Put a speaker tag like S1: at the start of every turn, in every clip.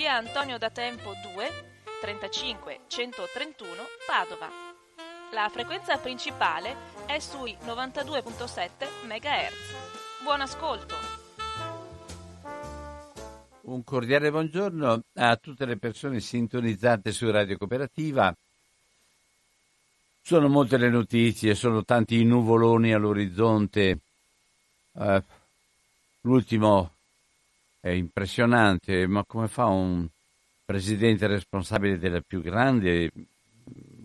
S1: via Antonio da Tempo 2 35 131 Padova. La frequenza principale è sui 92.7 MHz. Buon ascolto!
S2: Un cordiale buongiorno a tutte le persone sintonizzate su Radio Cooperativa. Sono molte le notizie, sono tanti i nuvoloni all'orizzonte. Uh, l'ultimo è impressionante, ma come fa un presidente responsabile della più grande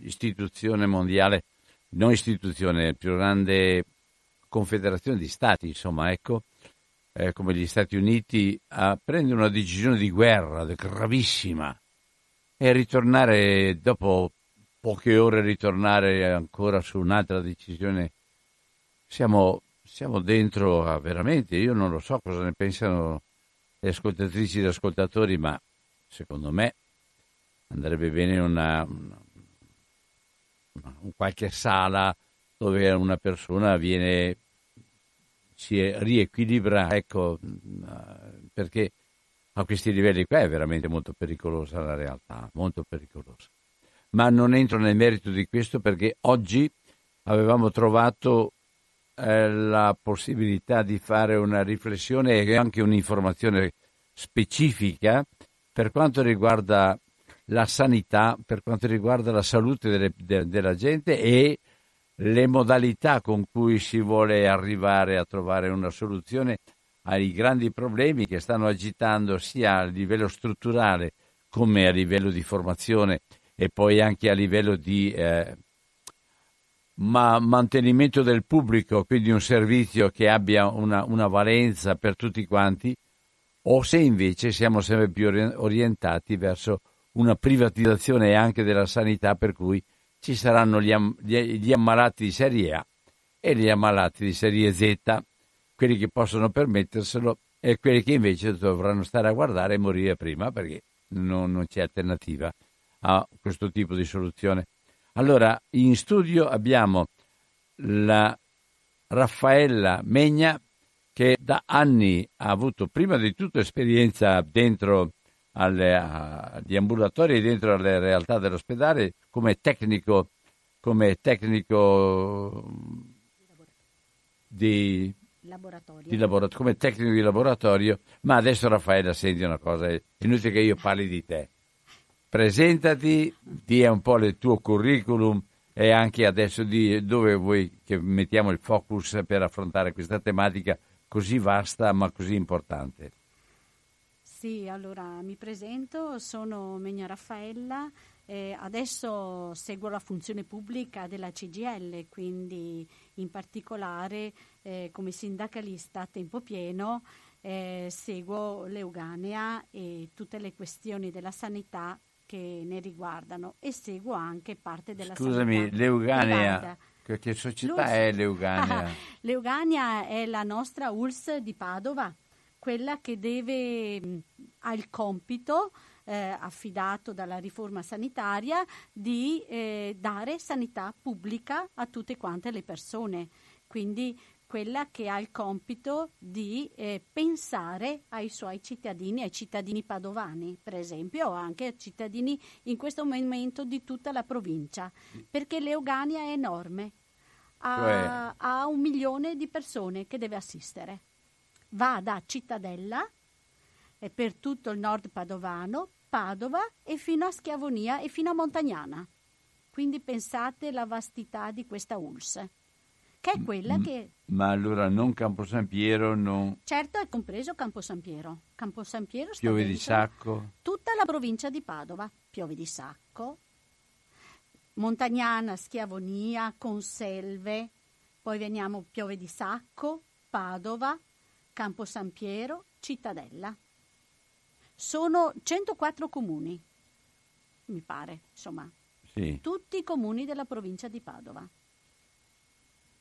S2: istituzione mondiale, non istituzione, più grande confederazione di stati, insomma, ecco, eh, come gli Stati Uniti, a prendere una decisione di guerra gravissima e ritornare dopo poche ore ritornare ancora su un'altra decisione. Siamo, siamo dentro a veramente, io non lo so cosa ne pensano le ascoltatrici e gli ascoltatori, ma secondo me andrebbe bene una, una in qualche sala dove una persona viene, si riequilibra, ecco, perché a questi livelli qua è veramente molto pericolosa la realtà, molto pericolosa. Ma non entro nel merito di questo perché oggi avevamo trovato la possibilità di fare una riflessione e anche un'informazione specifica per quanto riguarda la sanità, per quanto riguarda la salute delle, de, della gente e le modalità con cui si vuole arrivare a trovare una soluzione ai grandi problemi che stanno agitando sia a livello strutturale come a livello di formazione e poi anche a livello di eh, ma mantenimento del pubblico, quindi un servizio che abbia una, una, valenza per tutti quanti, o se invece siamo sempre più orientati verso una privatizzazione anche della sanità per cui ci saranno gli, am- gli ammalati di serie A e gli ammalati di serie Z, quelli che possono permetterselo e quelli che invece dovranno stare a guardare e morire prima perché non, non c'è alternativa a questo tipo di soluzione. Allora, in studio abbiamo la Raffaella Megna che da anni ha avuto prima di tutto esperienza dentro alle, agli ambulatori dentro alle realtà dell'ospedale come tecnico, come tecnico di laboratorio. Di laboratorio, come tecnico di laboratorio, ma adesso Raffaella senti una cosa, è inutile che io parli di te. Presentati, dia un po' il tuo curriculum e anche adesso di dove vuoi che mettiamo il focus per affrontare questa tematica così vasta ma così importante.
S3: Sì, allora mi presento, sono Megna Raffaella, eh, adesso seguo la funzione pubblica della CGL, quindi in particolare eh, come sindacalista a tempo pieno eh, seguo l'Euganea e tutte le questioni della sanità che ne riguardano e seguo anche parte della
S2: Scusami,
S3: sanità.
S2: Scusami, l'Euganea, che società L'ULS. è l'Euganea?
S3: L'Euganea è la nostra ULS di Padova quella che deve, ha il compito eh, affidato dalla riforma sanitaria di eh, dare sanità pubblica a tutte quante le persone. Quindi quella che ha il compito di eh, pensare ai suoi cittadini, ai cittadini padovani, per esempio, o anche ai cittadini in questo momento di tutta la provincia, perché l'Eugania è enorme, ha, cioè... ha un milione di persone che deve assistere. Va da Cittadella, e per tutto il nord padovano, Padova e fino a Schiavonia e fino a Montagnana. Quindi pensate alla vastità di questa ULS, che è quella che...
S2: Ma allora non Campo San Piero, non...
S3: Certo è compreso Campo San Piero. Campo San Piero sta
S2: Piove di Sacco.
S3: Tutta la provincia di Padova, Piove di Sacco, Montagnana, Schiavonia, Conselve, poi veniamo Piove di Sacco, Padova, Campo San Piero, Cittadella. Sono 104 comuni, mi pare, insomma,
S2: Sì.
S3: tutti i comuni della provincia di Padova.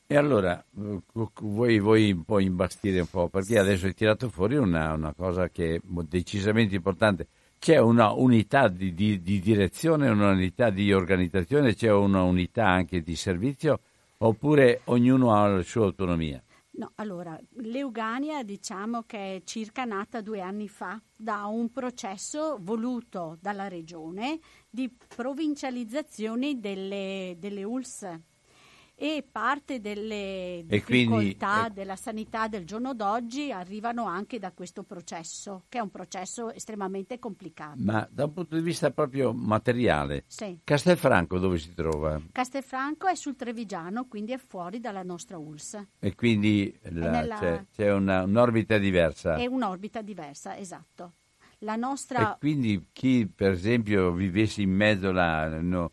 S2: E allora eh, vuoi, vuoi un po' imbastire un po', perché adesso hai tirato fuori una, una cosa che è decisamente importante. C'è una unità di, di- di direzione, una unità di organizzazione, c'è una unità anche di servizio, oppure ognuno ha la sua autonomia?
S3: No, allora, l'Eugania diciamo che è circa nata due anni fa da un processo voluto dalla Regione di provincializzazione delle, delle ULS e parte delle
S2: E quindi,
S3: difficoltà
S2: eh,
S3: della sanità del giorno d'oggi arrivano anche da questo processo, che è un processo estremamente complicato.
S2: Ma da un punto di vista proprio materiale,
S3: Sì.
S2: Castelfranco dove si trova?
S3: Castelfranco è sul Trevigiano, quindi è fuori dalla nostra ULS.
S2: E quindi la-
S3: nella-
S2: c'è, c'è una- un'orbita diversa.
S3: È un'orbita diversa, esatto. La
S2: E
S3: nostra
S2: quindi chi per esempio vivesse in mezzo là, no,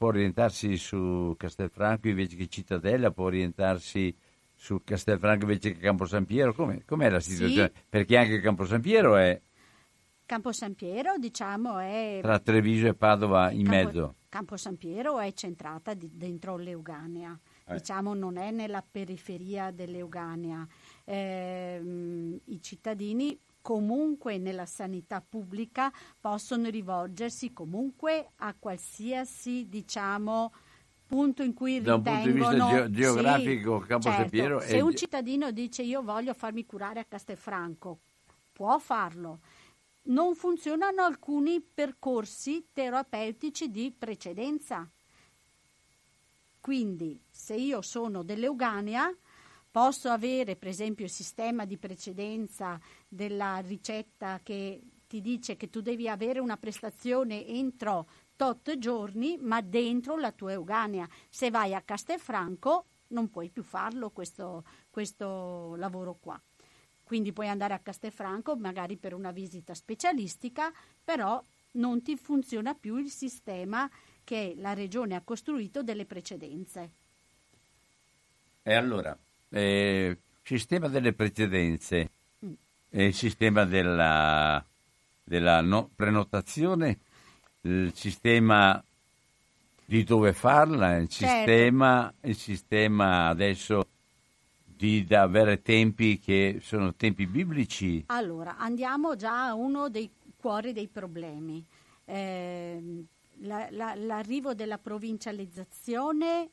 S2: può orientarsi su Castelfranco invece che Cittadella, può orientarsi su Castelfranco invece che Campo San Piero? Com'è, com'è la situazione? Perché anche Campo San Piero è
S3: Campo San Piero, diciamo, è
S2: tra Treviso e Padova in
S3: Campo,
S2: mezzo.
S3: Campo San Piero è centrata di- dentro l'Euganea,
S2: Eh.
S3: diciamo non è nella periferia dell'Euganea. Ehm, I cittadini comunque nella sanità pubblica possono rivolgersi comunque a qualsiasi, diciamo, punto in cui
S2: Da un punto di vista
S3: ritengono
S2: geo- geografico,
S3: Sì,
S2: Campo San
S3: certo.
S2: È
S3: se un cittadino dice io voglio farmi curare a Castelfranco può farlo non funzionano alcuni percorsi terapeutici di precedenza. Quindi, se io sono dell'Euganea, posso avere, per esempio, il sistema di precedenza della ricetta che ti dice che tu devi avere una prestazione entro tot giorni, ma dentro la tua Euganea. Se vai a Castelfranco non puoi più farlo questo, questo lavoro qua. Quindi puoi andare a Castelfranco magari per una visita specialistica, però non ti funziona più il sistema che la regione ha costruito delle precedenze.
S2: E allora, eh, sistema delle precedenze,
S3: Mm.
S2: e il sistema della, della no- prenotazione, il sistema di dove farla, il
S3: Certo.
S2: sistema, il sistema adesso di avere tempi che sono tempi biblici.
S3: Allora, andiamo già a uno dei cuori dei problemi. Ehm, la- la- l'arrivo della provincializzazione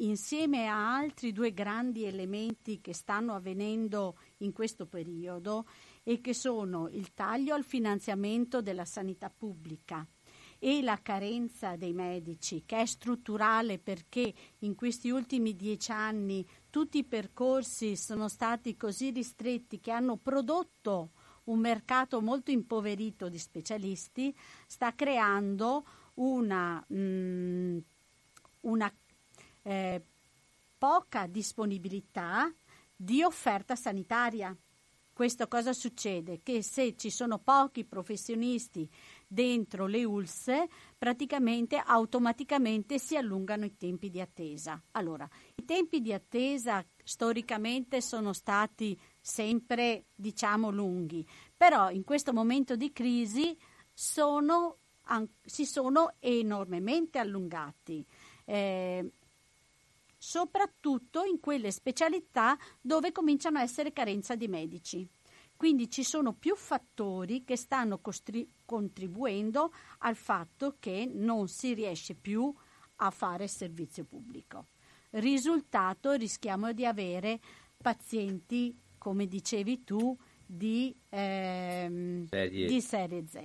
S3: insieme a altri due grandi elementi che stanno avvenendo in questo periodo e che sono il taglio al finanziamento della sanità pubblica e la carenza dei medici, che è strutturale perché in questi ultimi dieci anni tutti i percorsi sono stati così ristretti che hanno prodotto un mercato molto impoverito di specialisti, sta creando una, mm, una eh, poca disponibilità di offerta sanitaria. Questo cosa succede? Che se ci sono pochi professionisti dentro le ULS, praticamente automaticamente si allungano i tempi di attesa. Allora, i tempi di attesa storicamente sono stati sempre, diciamo, lunghi, però in questo momento di crisi sono, si sono enormemente allungati. Eh, soprattutto in quelle specialità dove cominciano a essere carenza di medici. Quindi ci sono più fattori che stanno costri- contribuendo al fatto che non si riesce più a fare servizio pubblico. Risultato rischiamo di avere pazienti, come dicevi tu, di, ehm,
S2: Serie.
S3: di serie Z.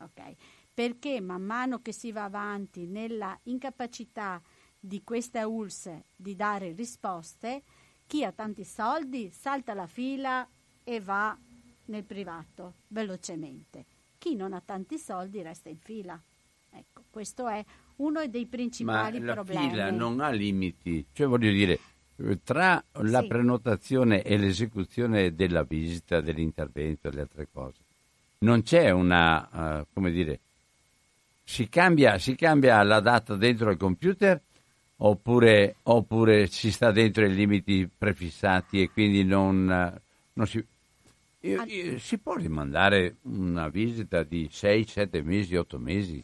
S3: Ok? Perché man mano che si va avanti nella incapacità di questa ULS di dare risposte, chi ha tanti soldi salta la fila e va nel privato velocemente. Chi non ha tanti soldi resta in fila. Ecco, questo è uno dei principali
S2: Ma la
S3: problemi.
S2: fila non ha limiti, cioè voglio dire, tra la
S3: Sì.
S2: prenotazione e l'esecuzione della visita, dell'intervento e le altre cose, non c'è una, eh, come dire, si cambia, si cambia la data dentro il computer oppure, oppure si sta dentro i limiti prefissati e quindi non, eh, non si... io- io- si può rimandare una visita di 6, 7 mesi, 8 mesi?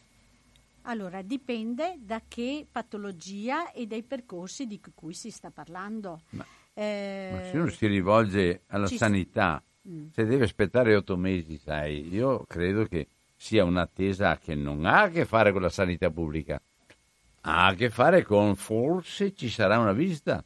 S3: Allora, dipende da che patologia e dai percorsi di cui si sta parlando.
S2: Ma-
S3: Eh,
S2: Ma se uno si rivolge alla sanità,
S3: Mm.
S2: se deve aspettare otto mesi, sai, io credo che sia un'attesa che non ha a che fare con la sanità pubblica, ha a che fare con forse ci sarà una visita.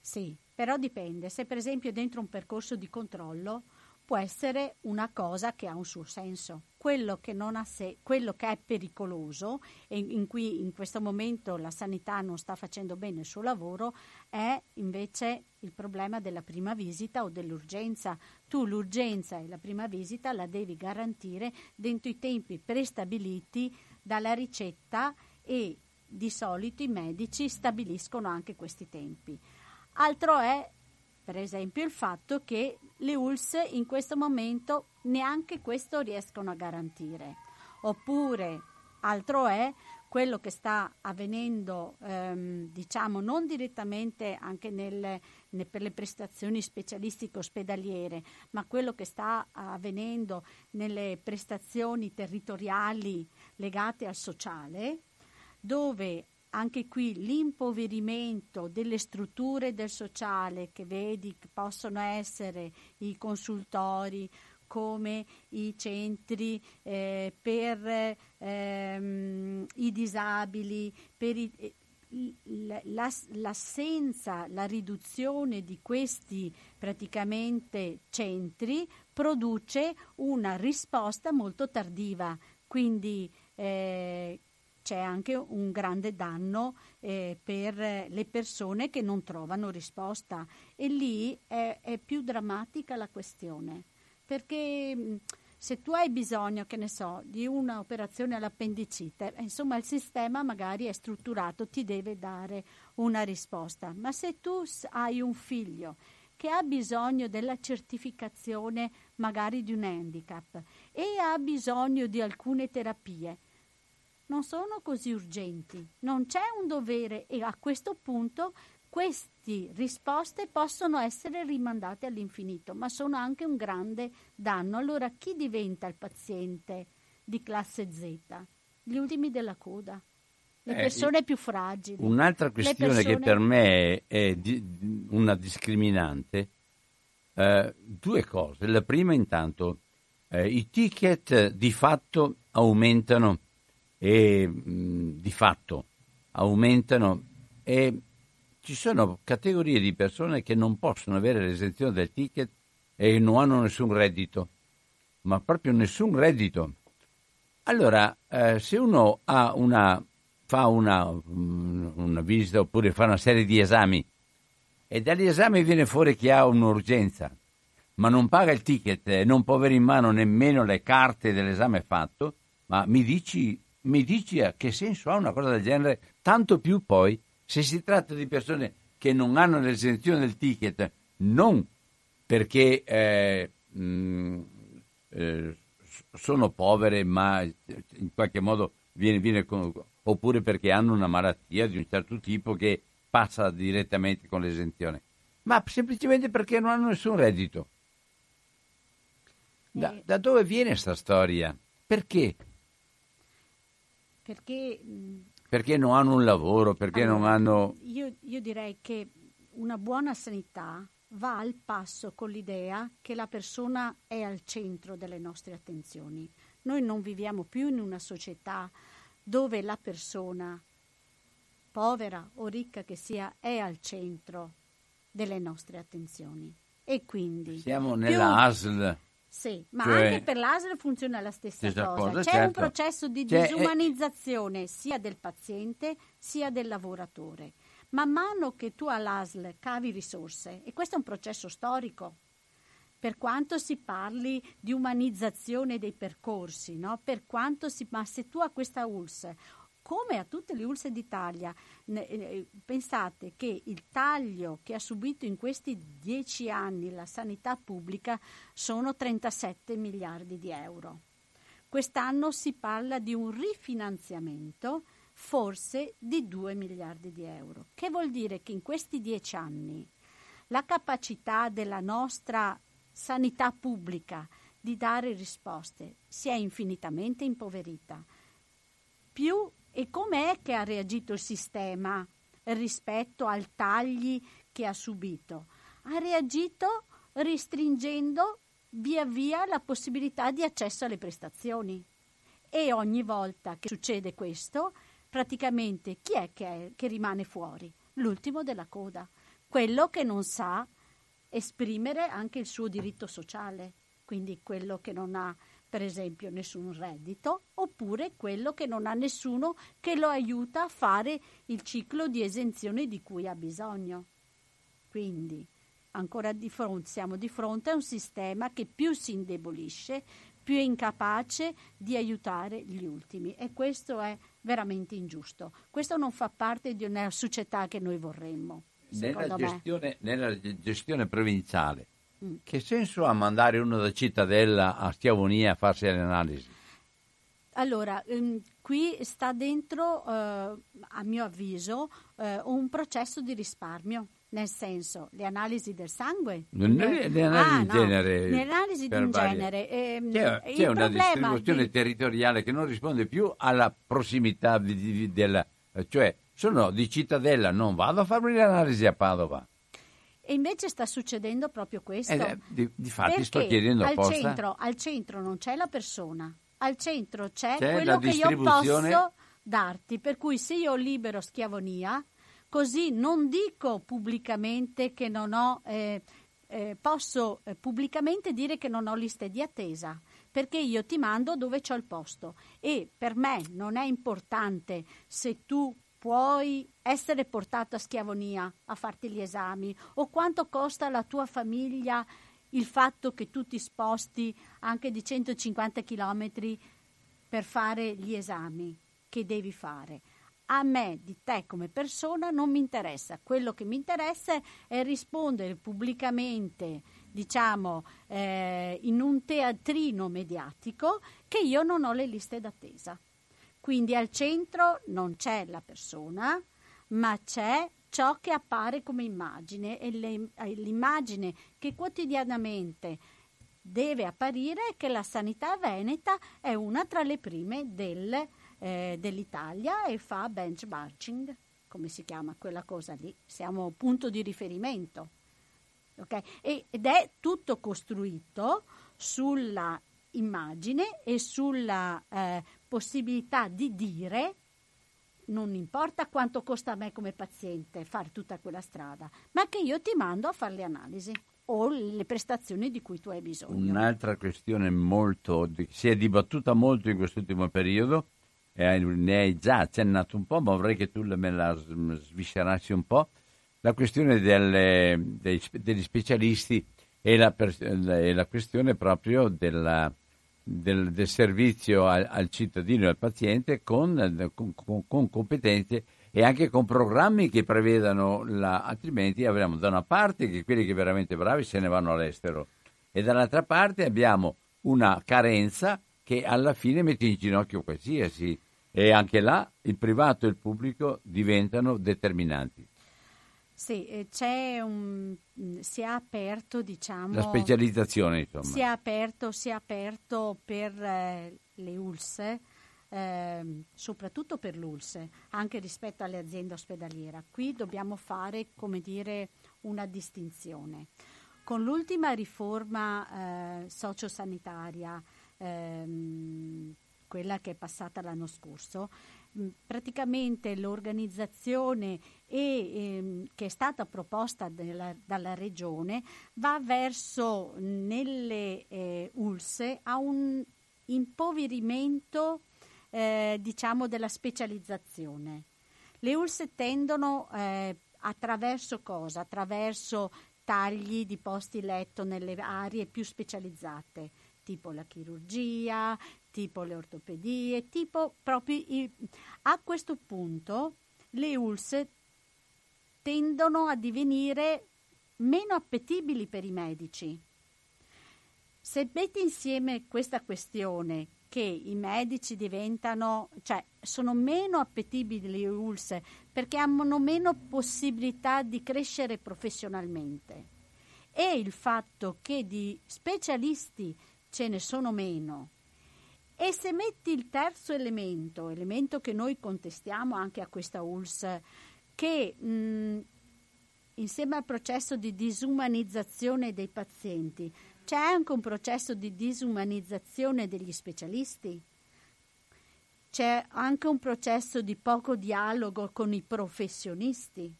S3: Sì, però dipende. Se per esempio dentro un percorso di controllo può essere una cosa che ha un suo senso. Quello che, se- quello che è pericoloso e in cui in questo momento la sanità non sta facendo bene il suo lavoro è invece il problema della prima visita o dell'urgenza. Tu l'urgenza e la prima visita la devi garantire dentro i tempi prestabiliti dalla ricetta e di solito i medici stabiliscono anche questi tempi. Altro è, per esempio, il fatto che le ULS in questo momento neanche questo riescono a garantire. Oppure, altro è quello che sta avvenendo, ehm, diciamo, non direttamente anche nel- ne- per le prestazioni specialistiche ospedaliere, ma quello che sta avvenendo nelle prestazioni territoriali legate al sociale, dove anche qui l'impoverimento delle strutture del sociale che vedi che possono essere i consultori come i centri eh, per ehm, i disabili, per i- eh, l'assenza, la riduzione di questi praticamente centri produce una risposta molto tardiva, quindi eh, c'è anche un grande danno eh, per le persone che non trovano risposta. E lì è, è più drammatica la questione perché mh, se tu hai bisogno, che ne so, di un'operazione all'appendicite, eh, insomma il sistema magari è strutturato, ti deve dare una risposta, ma se tu hai un figlio che ha bisogno della certificazione magari di un handicap e ha bisogno di alcune terapie, non sono così urgenti, non c'è un dovere e a questo punto queste risposte possono essere rimandate all'infinito, ma sono anche un grande danno. Allora chi diventa il paziente di classe Z? Gli ultimi della coda, le
S2: Eh,
S3: persone più fragili.
S2: Un'altra questione che per me è, è di- una discriminante, eh, due cose. La prima intanto, eh, i ticket di fatto aumentano e mh, di fatto aumentano e ci sono categorie di persone che non possono avere l'esenzione del ticket e non hanno nessun reddito, ma proprio nessun reddito. Allora, eh, se uno una, fa una, una visita oppure fa una serie di esami e dagli esami viene fuori che ha un'urgenza, ma non paga il ticket e non può avere in mano nemmeno le carte dell'esame fatto, ma mi dici, mi dici a che senso ha una cosa del genere? Tanto più poi se si tratta di persone che non hanno l'esenzione del ticket, non perché eh, mh, eh, s- sono povere, ma in qualche modo viene, viene con- oppure perché hanno una malattia di un certo tipo che passa direttamente con l'esenzione, ma semplicemente perché non hanno nessun reddito. Da,
S3: Eh.
S2: da dove viene questa storia? Perché?
S3: Perché
S2: Perché non hanno un lavoro, perché non
S3: Allora,
S2: hanno...
S3: Io, io direi che una buona sanità va al passo con l'idea che la persona è al centro delle nostre attenzioni. Noi non viviamo più in una società dove la persona, povera o ricca che sia, è al centro delle nostre attenzioni. E quindi
S2: Siamo
S3: più-
S2: nella ASL.
S3: Sì, ma
S2: Cioè-
S3: anche per l'ASL funziona la stessa cosa.
S2: cosa,
S3: C'è
S2: certo.
S3: un processo di
S2: Cioè, è-
S3: disumanizzazione sia del paziente sia del lavoratore. Man mano che tu all'ASL cavi risorse, e questo è un processo storico, per quanto si parli di umanizzazione dei percorsi, no? per quanto si, ma se tu a questa ULS come a tutte le ULSE d'Italia, eh, pensate che il taglio che ha subito in questi dieci anni la sanità pubblica sono 37 miliardi di euro. Quest'anno si parla di un rifinanziamento forse di 2 miliardi di euro, che vuol dire che in questi dieci anni la capacità della nostra sanità pubblica di dare risposte si è infinitamente impoverita. Più e com'è che ha reagito il sistema rispetto ai tagli che ha subito? Ha reagito restringendo via via la possibilità di accesso alle prestazioni. E ogni volta che succede questo, praticamente chi è che, è, che rimane fuori? L'ultimo della coda, quello che non sa esprimere anche il suo diritto sociale, quindi quello che non ha per esempio nessun reddito, oppure quello che non ha nessuno che lo aiuta a fare il ciclo di esenzione di cui ha bisogno. Quindi, ancora di fronte, siamo di fronte a un sistema che più si indebolisce, più è incapace di aiutare gli ultimi e questo è veramente ingiusto. Questo non fa parte di una società che noi vorremmo.
S2: Nella gestione, nella gestione provinciale. Che senso ha mandare uno da Cittadella a Schiavonia a farsi le analisi?
S3: Allora, ehm, qui sta dentro, eh, a mio avviso, eh, un processo di risparmio. Nel senso, le analisi del sangue?
S2: Le, le analisi ah, in genere.
S3: Le analisi in genere.
S2: Ehm, c'è, c'è una distribuzione di... territoriale che non risponde più alla prossimità di, di, della... Cioè, sono di Cittadella, non vado a farmi le analisi a Padova.
S3: E invece sta succedendo proprio questo. Eh,
S2: di, di fatti sto chiedendo
S3: al
S2: apposta.
S3: Centro, al centro non c'è la persona, al centro c'è, c'è quello che io posso darti. Per cui se io libero schiavonia, così non dico pubblicamente che non ho... Eh, eh, posso eh, pubblicamente dire che non ho liste di attesa perché io ti mando dove c'ho il posto e per me non è importante se tu puoi essere portato a schiavonia a farti gli esami o quanto costa alla tua famiglia il fatto che tu ti sposti anche di 150 km per fare gli esami che devi fare. A me, di te come persona, non mi interessa. Quello che mi interessa è rispondere pubblicamente, diciamo, eh, in un teatrino mediatico che io non ho le liste d'attesa. Quindi al centro non c'è la persona, ma c'è ciò che appare come immagine e le, eh, l'immagine che quotidianamente deve apparire è che la sanità veneta è una tra le prime del, eh, dell'Italia e fa benchmarking, come si chiama quella cosa lì, siamo punto di riferimento. Okay? ed è tutto costruito sulla immagine e sulla eh, possibilità di dire non importa quanto costa a me come paziente fare tutta quella strada, ma che io ti mando a fare le analisi o le prestazioni di cui tu hai bisogno.
S2: Un'altra questione molto, si è dibattuta molto in quest'ultimo periodo, eh, ne hai già accennato un po', ma vorrei che tu me la sviscerassi un po', la questione delle, dei, degli specialisti e la, e la questione proprio della, del, del servizio al, al, cittadino e al paziente con, con, con, competenze e anche con programmi che prevedano, la, altrimenti avremo da una parte che quelli che veramente bravi se ne vanno all'estero e dall'altra parte abbiamo una carenza che alla fine mette in ginocchio qualsiasi e anche là il privato e il pubblico diventano determinanti.
S3: Sì, c'è un, si è aperto, diciamo...
S2: La specializzazione, insomma.
S3: Si è aperto, si è aperto per eh, le ULSE, eh, soprattutto per l'ULSE, anche rispetto alle aziende ospedaliere. Qui dobbiamo fare, come dire, una distinzione. Con l'ultima riforma eh, sociosanitaria, ehm, quella che è passata l'anno scorso, praticamente l'organizzazione e, ehm, che è stata proposta della, dalla regione va verso nelle eh, ULSE a un impoverimento eh, diciamo della specializzazione. Le ULSE tendono eh, attraverso cosa? Attraverso tagli di posti letto nelle aree più specializzate, tipo la chirurgia, tipo le ortopedie, tipo proprio i... a questo punto le ULS tendono a divenire meno appetibili per i medici. Se metti insieme questa questione che i medici diventano, cioè sono meno appetibili le ULS perché hanno meno possibilità di crescere professionalmente e il fatto che di specialisti ce ne sono meno e se metti il terzo elemento, elemento che noi contestiamo anche a questa ULS, che mh, insieme al processo di disumanizzazione dei pazienti c'è anche un processo di disumanizzazione degli specialisti? C'è anche un processo di poco dialogo con i professionisti?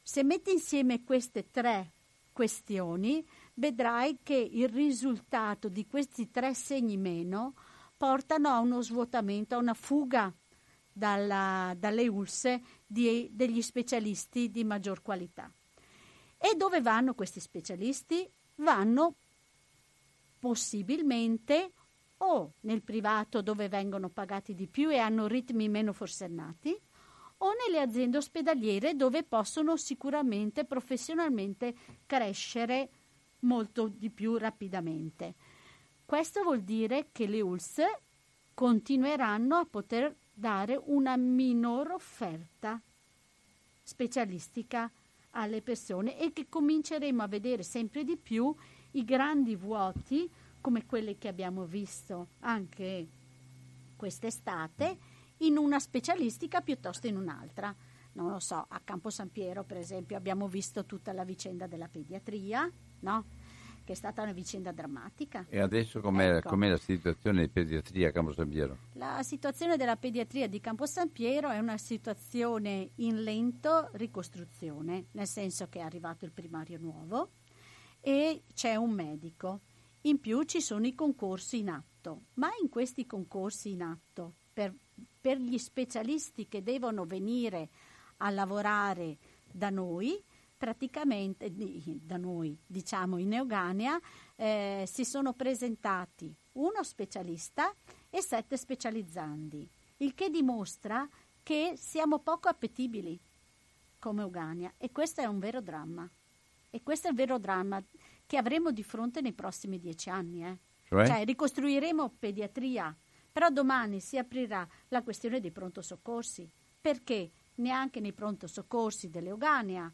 S3: Se metti insieme queste tre questioni, vedrai che il risultato di questi tre segni meno portano a uno svuotamento, a una fuga dalla, dalle ulse di, degli specialisti di maggior qualità. E dove vanno questi specialisti? vanno possibilmente o nel privato dove vengono pagati di più e hanno ritmi meno forsennati o nelle aziende ospedaliere dove possono sicuramente professionalmente crescere molto di più rapidamente. Questo vuol dire che le ULS continueranno a poter dare una minor offerta specialistica alle persone e che cominceremo a vedere sempre di più i grandi vuoti come quelli che abbiamo visto anche quest'estate in una specialistica piuttosto in un'altra. Non lo so, a Campo San Piero per esempio abbiamo visto tutta la vicenda della pediatria, no? che è stata una vicenda drammatica.
S2: E adesso com'è, ecco. com'è la situazione di pediatria a Campo San Piero?
S3: La situazione della pediatria di Campo San Piero è una situazione in lento ricostruzione, nel senso che è arrivato il primario nuovo e c'è un medico. In più ci sono i concorsi in atto, ma in questi concorsi in atto, per, per gli specialisti che devono venire a lavorare da noi, praticamente da noi, diciamo in Neoganea, eh, si sono presentati uno specialista e sette specializzandi, il che dimostra che siamo poco appetibili come Eugania e questo è un vero dramma. E questo è il vero dramma che avremo di fronte nei prossimi dieci anni. Eh. Cioè? cioè ricostruiremo pediatria, però domani si aprirà la questione dei pronto soccorsi, perché neanche nei pronto soccorsi dell'Eugania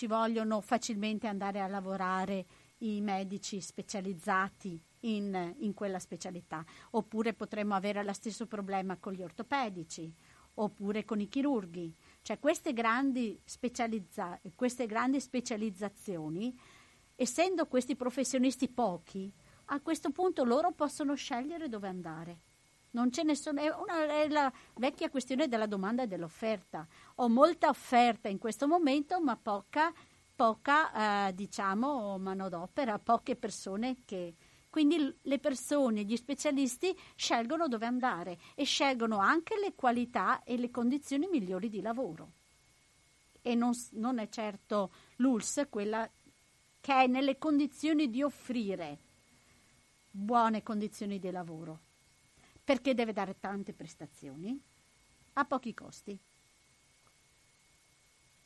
S3: ci vogliono facilmente andare a lavorare i medici specializzati in, in, quella specialità, oppure potremmo avere lo stesso problema con gli ortopedici, oppure con i chirurghi. Cioè queste grandi, specializza- queste grandi specializzazioni, essendo questi professionisti pochi, a questo punto loro possono scegliere dove andare. Non ce ne sono, è, una, è la vecchia questione della domanda e dell'offerta. Ho molta offerta in questo momento, ma poca, poca eh, diciamo, manodopera, poche persone che... Quindi le persone, gli specialisti scelgono dove andare e scelgono anche le qualità e le condizioni migliori di lavoro. E non, non è certo l'ULS quella che è nelle condizioni di offrire buone condizioni di lavoro perché deve dare tante prestazioni a pochi costi.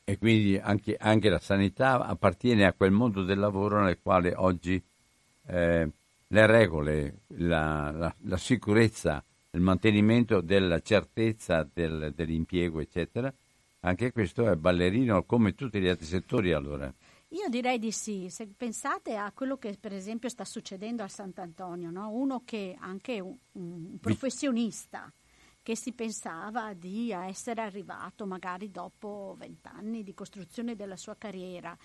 S2: E quindi anche, anche la sanità appartiene a quel mondo del lavoro nel quale oggi eh, le regole, la, la, la, sicurezza, il mantenimento della certezza del, dell'impiego, eccetera, anche questo è ballerino come tutti gli altri settori allora.
S3: Io direi di sì, se pensate a quello che per esempio sta succedendo a Sant'Antonio, no? uno che anche un, un professionista che si pensava di essere arrivato magari dopo vent'anni di costruzione della sua carriera,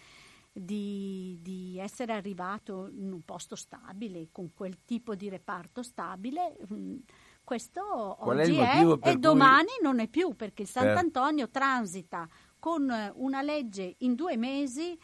S3: di, di, essere arrivato in un posto stabile, con quel tipo di reparto stabile, mm, questo Qual oggi è, è e cui... domani non è più, perché Sant'Antonio certo. transita con una legge in due mesi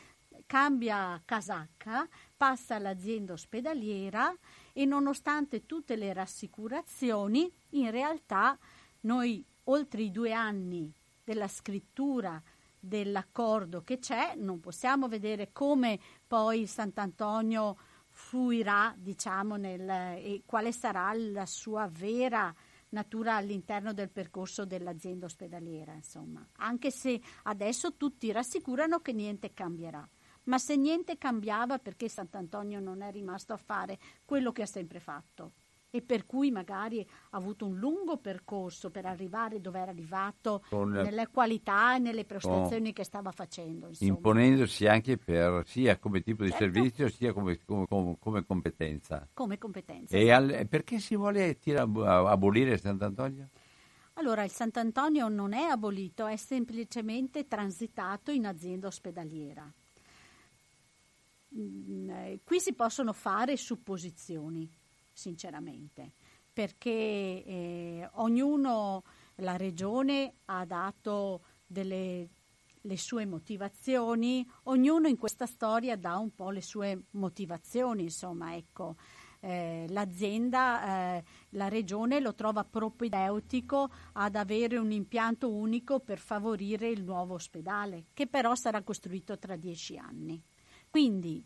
S3: cambia casacca, passa all'azienda ospedaliera e nonostante tutte le rassicurazioni, in realtà noi oltre i due anni della scrittura dell'accordo che c'è, non possiamo vedere come poi Sant'Antonio fluirà, diciamo, nel, e quale sarà la sua vera natura all'interno del percorso dell'azienda ospedaliera, insomma. Anche se adesso tutti rassicurano che niente cambierà. Ma se niente cambiava, perché Sant'Antonio non è rimasto a fare quello che ha sempre fatto? e per cui magari ha avuto un lungo percorso per arrivare dove era arrivato con, nelle qualità e nelle prestazioni che stava facendo. Insomma.
S2: Imponendosi anche per, sia come tipo di certo. servizio sia come, come, come, come, competenza.
S3: Come competenza.
S2: E al, perché si vuole tira, abolire Sant'Antonio?
S3: Allora, il Sant'Antonio non è abolito, è semplicemente transitato in azienda ospedaliera. Mm, eh, qui si possono fare supposizioni sinceramente, perché eh, ognuno, la regione ha dato delle le sue motivazioni, ognuno in questa storia dà un po' le sue motivazioni, insomma, ecco. Eh, l'azienda, eh, la regione lo trova propedeutico ad avere un impianto unico per favorire il nuovo ospedale, che però sarà costruito tra dieci anni. Quindi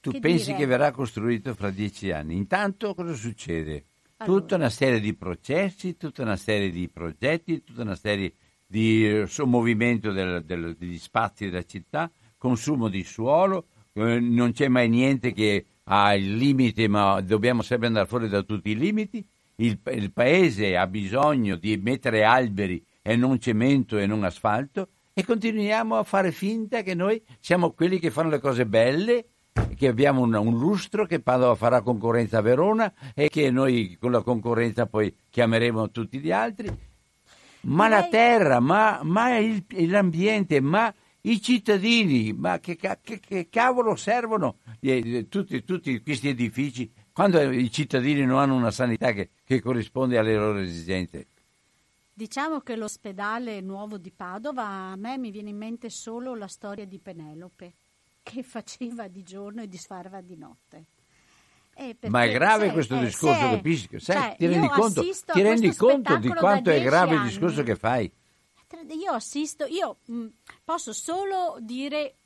S2: tu che pensi dire? che verrà costruito fra dieci anni. Intanto cosa succede? Allora. Tutta una serie di processi, tutta una serie di progetti, tutta una serie di eh, movimento del, del, degli spazi della città, consumo di suolo, eh, non c'è mai niente che ha il limite, ma dobbiamo sempre andare fuori da tutti i limiti. Il, il paese ha bisogno di mettere alberi e non cemento e non asfalto e continuiamo a fare finta che noi siamo quelli che fanno le cose belle che abbiamo un, un, lustro che Padova farà concorrenza a Verona e che noi con la concorrenza poi chiameremo tutti gli altri. Ma la terra, ma, ma il, l'ambiente, ma i cittadini, ma che, che, che cavolo servono eh, tutti, tutti, questi edifici quando i cittadini non hanno una sanità che, che corrisponde alle loro esigenze?
S3: Diciamo che l'ospedale nuovo di Padova a me mi viene in mente solo la storia di Penelope che faceva di giorno e disfarva di notte.
S2: Ma è grave se, questo eh, discorso, capisci? Cioè, ti rendi conto, ti rendi conto di quanto è grave anni. il discorso che fai?
S3: Io assisto, io mh, mm, posso solo dire,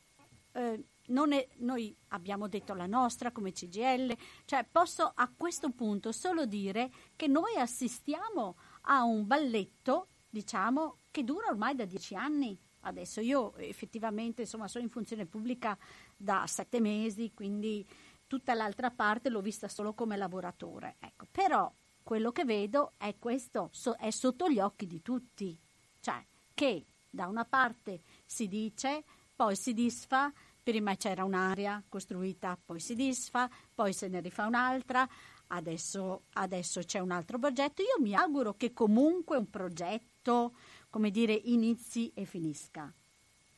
S3: eh, è, noi abbiamo detto la nostra come CGL, cioè posso a questo punto solo dire che noi assistiamo a un balletto, diciamo, che dura ormai da dieci anni Adesso io effettivamente insomma, sono in funzione pubblica da sette mesi, quindi tutta l'altra parte l'ho vista solo come lavoratore. Ecco, però quello che vedo è questo, so, è sotto gli occhi di tutti, cioè che da una parte si dice, poi si disfa, prima c'era un'area costruita, poi si disfa, poi se ne rifà un'altra, adesso, adesso c'è un altro progetto. Io mi auguro che comunque un progetto come dire, inizi e finisca,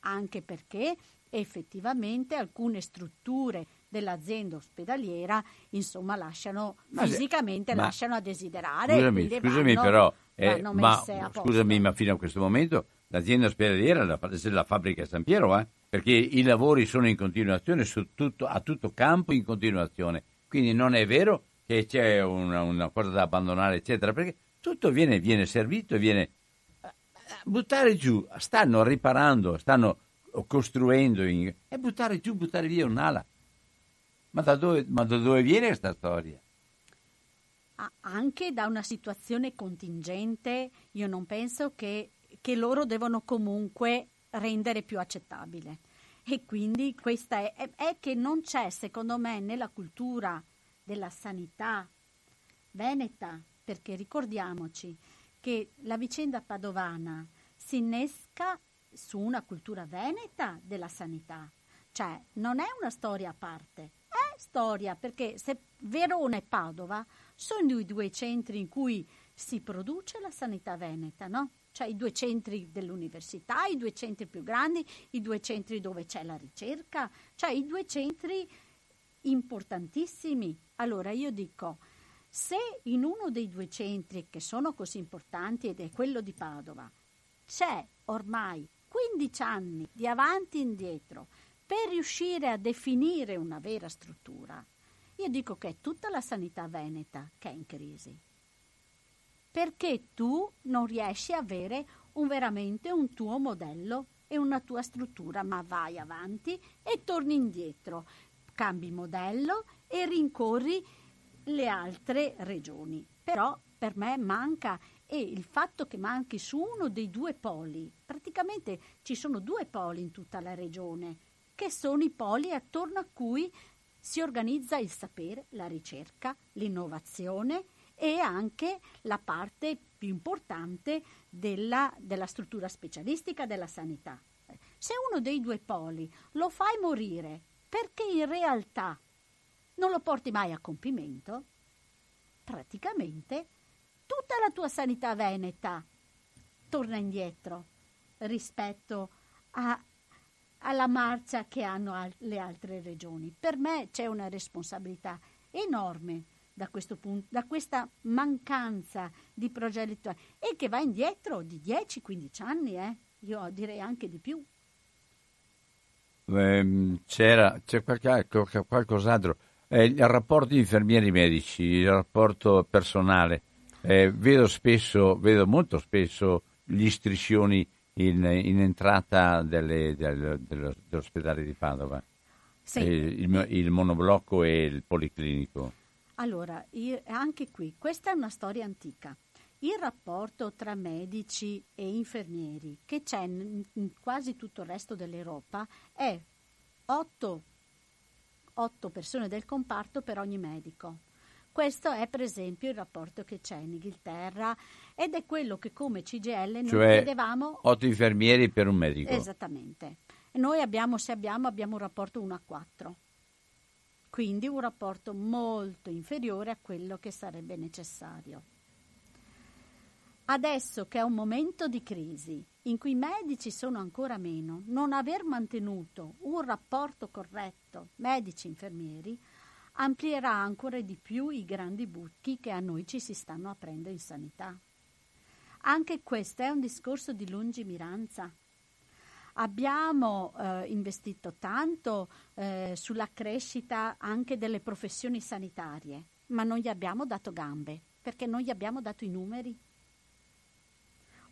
S3: anche perché effettivamente alcune strutture dell'azienda ospedaliera insomma lasciano ma fisicamente ma, lasciano a desiderare
S2: scusami, scusami vanno, però eh, ma, scusami ma fino a questo momento l'azienda ospedaliera è la, la fabbrica San Piero eh? perché i lavori sono in continuazione tutto, a tutto campo in continuazione quindi non è vero che c'è una, una cosa da abbandonare eccetera perché tutto viene, viene servito e viene buttare giù, stanno riparando, stanno costruendo in... e buttare giù, buttare via un'ala. Ma da dove, ma da dove viene questa storia?
S3: Anche da una situazione contingente, io non penso che, che loro devono comunque rendere più accettabile. E quindi questa è, è, è che non c'è, secondo me, nella cultura della sanità veneta, perché ricordiamoci che la vicenda padovana si innesca su una cultura veneta della sanità. Cioè, non è una storia a parte, è storia perché se Verona e Padova sono i due centri in cui si produce la sanità veneta, no? Cioè i due centri dell'università, i due centri più grandi, i due centri dove c'è la ricerca, cioè i due centri importantissimi. Allora io dico, se in uno dei due centri che sono così importanti ed è quello di Padova, c'è ormai 15 anni di avanti e indietro per riuscire a definire una vera struttura, io dico che è tutta la sanità veneta che è in crisi. perché tu non riesci a avere un, veramente un tuo modello e una tua struttura, ma vai avanti e torni indietro, cambi modello e rincorri le altre regioni. Però per me manca e il fatto che manchi su uno dei due poli, praticamente ci sono due poli in tutta la regione, che sono i poli attorno a cui si organizza il sapere, la ricerca, l'innovazione e anche la parte più importante della, della struttura specialistica della sanità. Se uno dei due poli lo fai morire perché in realtà non lo porti mai a compimento, praticamente tutta la tua sanità veneta torna indietro rispetto a, alla marcia che hanno al, le altre regioni. Per me c'è una responsabilità enorme da, punto, da questa mancanza di progettualità e che va indietro di 10-15 anni, eh? io direi anche di più.
S2: Eh, c'era, c'è qualche, qualcos'altro. Eh, il rapporto infermieri-medici, il rapporto personale. Eh, vedo spesso, vedo molto spesso gli striscioni in, in entrata delle, delle, dell'ospedale di Padova. Sì. Il, il, monoblocco e il policlinico.
S3: Allora, io, anche qui, questa è una storia antica. Il rapporto tra medici e infermieri che c'è in, quasi tutto il resto dell'Europa è 8, 8 persone del comparto per ogni medico. Questo è per esempio il rapporto che c'è in Inghilterra ed è quello che come CGL noi
S2: cioè
S3: chiedevamo...
S2: 8 infermieri per un medico.
S3: Esattamente. E noi abbiamo, se abbiamo, abbiamo un rapporto 1 a 4 quindi un rapporto molto inferiore a quello che sarebbe necessario. Adesso che è un momento di crisi in cui i medici sono ancora meno, non aver mantenuto un rapporto corretto medici-infermieri amplierà ancora di più i grandi buchi che a noi ci si stanno aprendo in sanità. Anche questo è un discorso di lungimiranza. Abbiamo eh, investito tanto eh, sulla crescita anche delle professioni sanitarie, ma non gli abbiamo dato gambe, perché non gli abbiamo dato i numeri.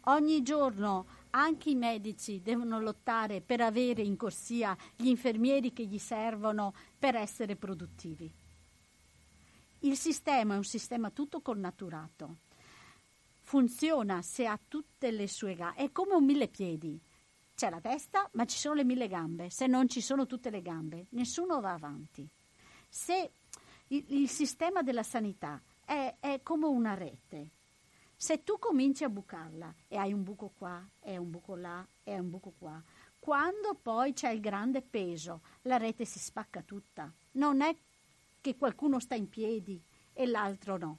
S3: Ogni giorno anche i medici devono lottare per avere in corsia gli infermieri che gli servono per essere produttivi. Il sistema è un sistema tutto connaturato. Funziona se ha tutte le sue gambe, è come un mille piedi c'è la testa, ma ci sono le mille gambe. Se non ci sono tutte le gambe, nessuno va avanti. Se il, il sistema della sanità è, è come una rete, se tu cominci a bucarla e hai un buco qua, e un buco là, e un buco qua, quando poi c'è il grande peso, la rete si spacca tutta. Non è che qualcuno sta in piedi e l'altro no.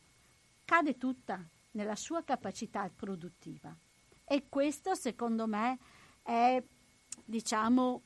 S3: Cade tutta nella sua capacità produttiva. E questo, secondo me, è, diciamo,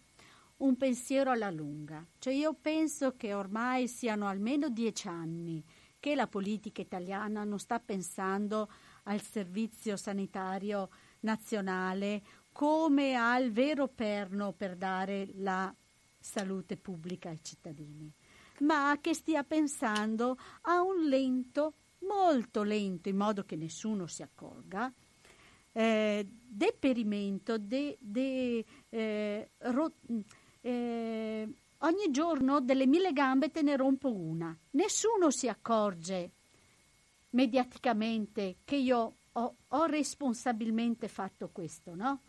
S3: un pensiero alla lunga. Cioè io penso che ormai siano almeno dieci anni che la politica italiana non sta pensando al servizio sanitario nazionale come al vero perno per dare la salute pubblica ai cittadini, ma che stia pensando a un lento, molto lento, in modo che nessuno si accorga, eh, deperimento, de, de, eh, ro, eh, ogni giorno delle mille gambe te ne rompo una. Nessuno si accorge mediaticamente che io ho, ho responsabilmente fatto questo, no?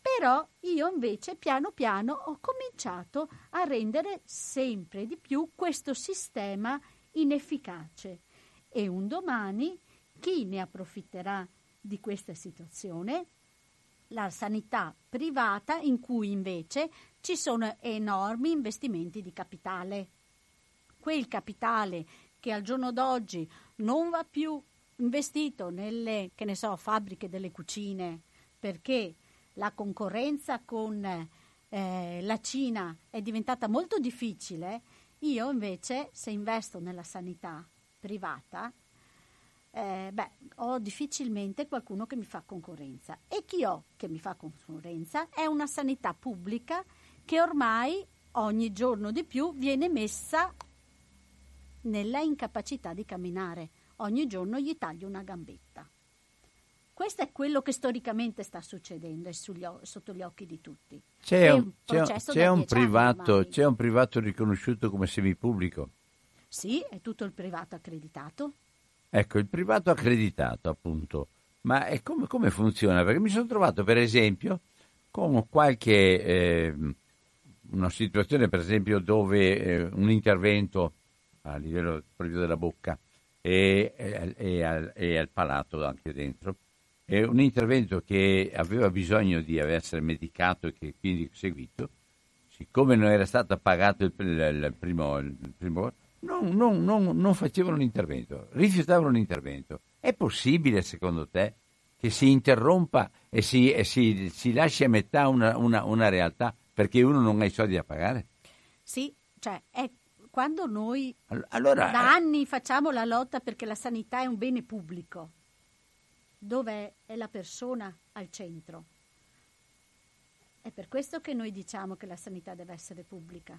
S3: Però io invece piano piano ho cominciato a rendere sempre di più questo sistema inefficace e un domani chi ne approfitterà di questa situazione la sanità privata in cui invece ci sono enormi investimenti di capitale. Quel capitale che al giorno d'oggi non va più investito nelle, so, fabbriche delle cucine, perché la concorrenza con eh, la Cina è diventata molto difficile, io invece se investo nella sanità privata eh, beh, ho difficilmente qualcuno che mi fa concorrenza. E chi ho che mi fa concorrenza è una sanità pubblica che ormai ogni giorno di più viene messa nella incapacità di camminare. Ogni giorno gli taglio una gambetta. Questo è quello che storicamente sta succedendo e sotto gli occhi di tutti.
S2: C'è, un, c'è, c'è, un privato, c'è un privato riconosciuto come semipubblico?
S3: Sì, è tutto il privato accreditato.
S2: Ecco, il privato accreditato, appunto. Ma come, come, funziona? Perché mi sono trovato, per esempio, con qualche... Eh, una situazione, per esempio, dove eh, un intervento a livello proprio della bocca e, e, e, al, e al palato anche dentro, è un intervento che aveva bisogno di essere medicato e che quindi seguito, siccome non era stato pagato il, il, primo, il primo non, non, non, non, facevano l'intervento, rifiutavano l'intervento. È possibile, secondo te, che si interrompa e si, e si, si lasci a metà una, una, una, realtà perché uno non ha i soldi da pagare?
S3: Sì, cioè è quando noi allora, da eh, anni facciamo la lotta perché la sanità è un bene pubblico dove è la persona al centro. È per questo che noi diciamo che la sanità deve essere pubblica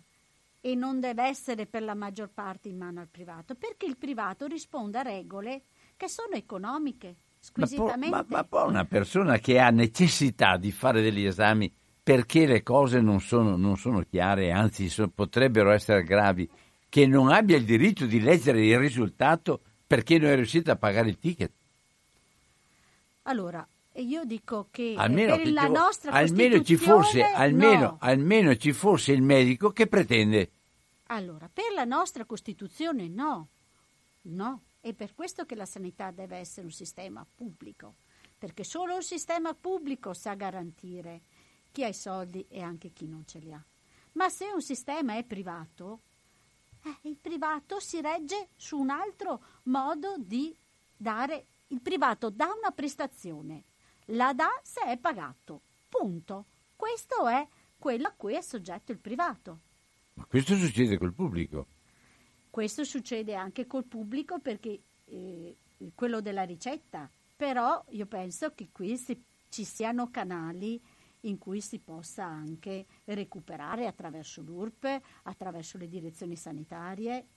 S3: e non deve essere per la maggior parte in mano al privato, perché il privato risponde a regole che sono economiche, squisitamente.
S2: Ma, ma, ma poi una persona che ha necessità di fare degli esami perché le cose non sono, non sono chiare, anzi so, potrebbero essere gravi, che non abbia il diritto di leggere il risultato perché non è riuscita a pagare il ticket.
S3: Allora, io dico che almeno per la nostra
S2: almeno ci fosse almeno, no. almeno ci fosse il medico che pretende.
S3: Allora, per la nostra Costituzione no. No, è per questo che la sanità deve essere un sistema pubblico, perché solo un sistema pubblico sa garantire chi ha i soldi e anche chi non ce li ha. Ma se un sistema è privato, eh, il privato si regge su un altro modo di dare il privato dà una prestazione, la dà se è pagato. Punto. Questo è quello a cui è soggetto il privato.
S2: Ma questo succede col pubblico.
S3: Questo succede anche col pubblico perché eh, quello della ricetta. Però io penso che qui si, ci siano canali in cui si possa anche recuperare attraverso l'URP, attraverso le direzioni sanitarie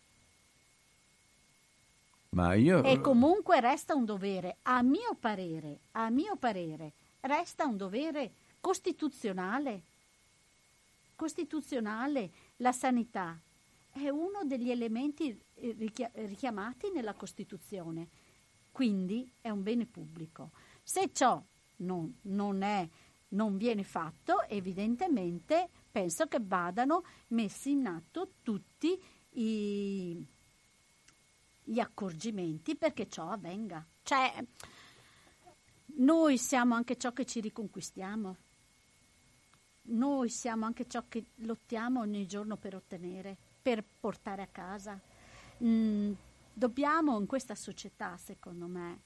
S2: ma io...
S3: E comunque resta un dovere, a mio parere, a mio parere, resta un dovere costituzionale. Costituzionale, la sanità è uno degli elementi richiamati nella Costituzione, quindi è un bene pubblico. Se ciò non, non, è, non viene fatto, evidentemente penso che vadano messi in atto tutti i gli accorgimenti perché ciò avvenga. Cioè, noi siamo anche ciò che ci riconquistiamo. Noi siamo anche ciò che lottiamo ogni giorno per ottenere, per portare a casa. Mm, dobbiamo in questa società, secondo me,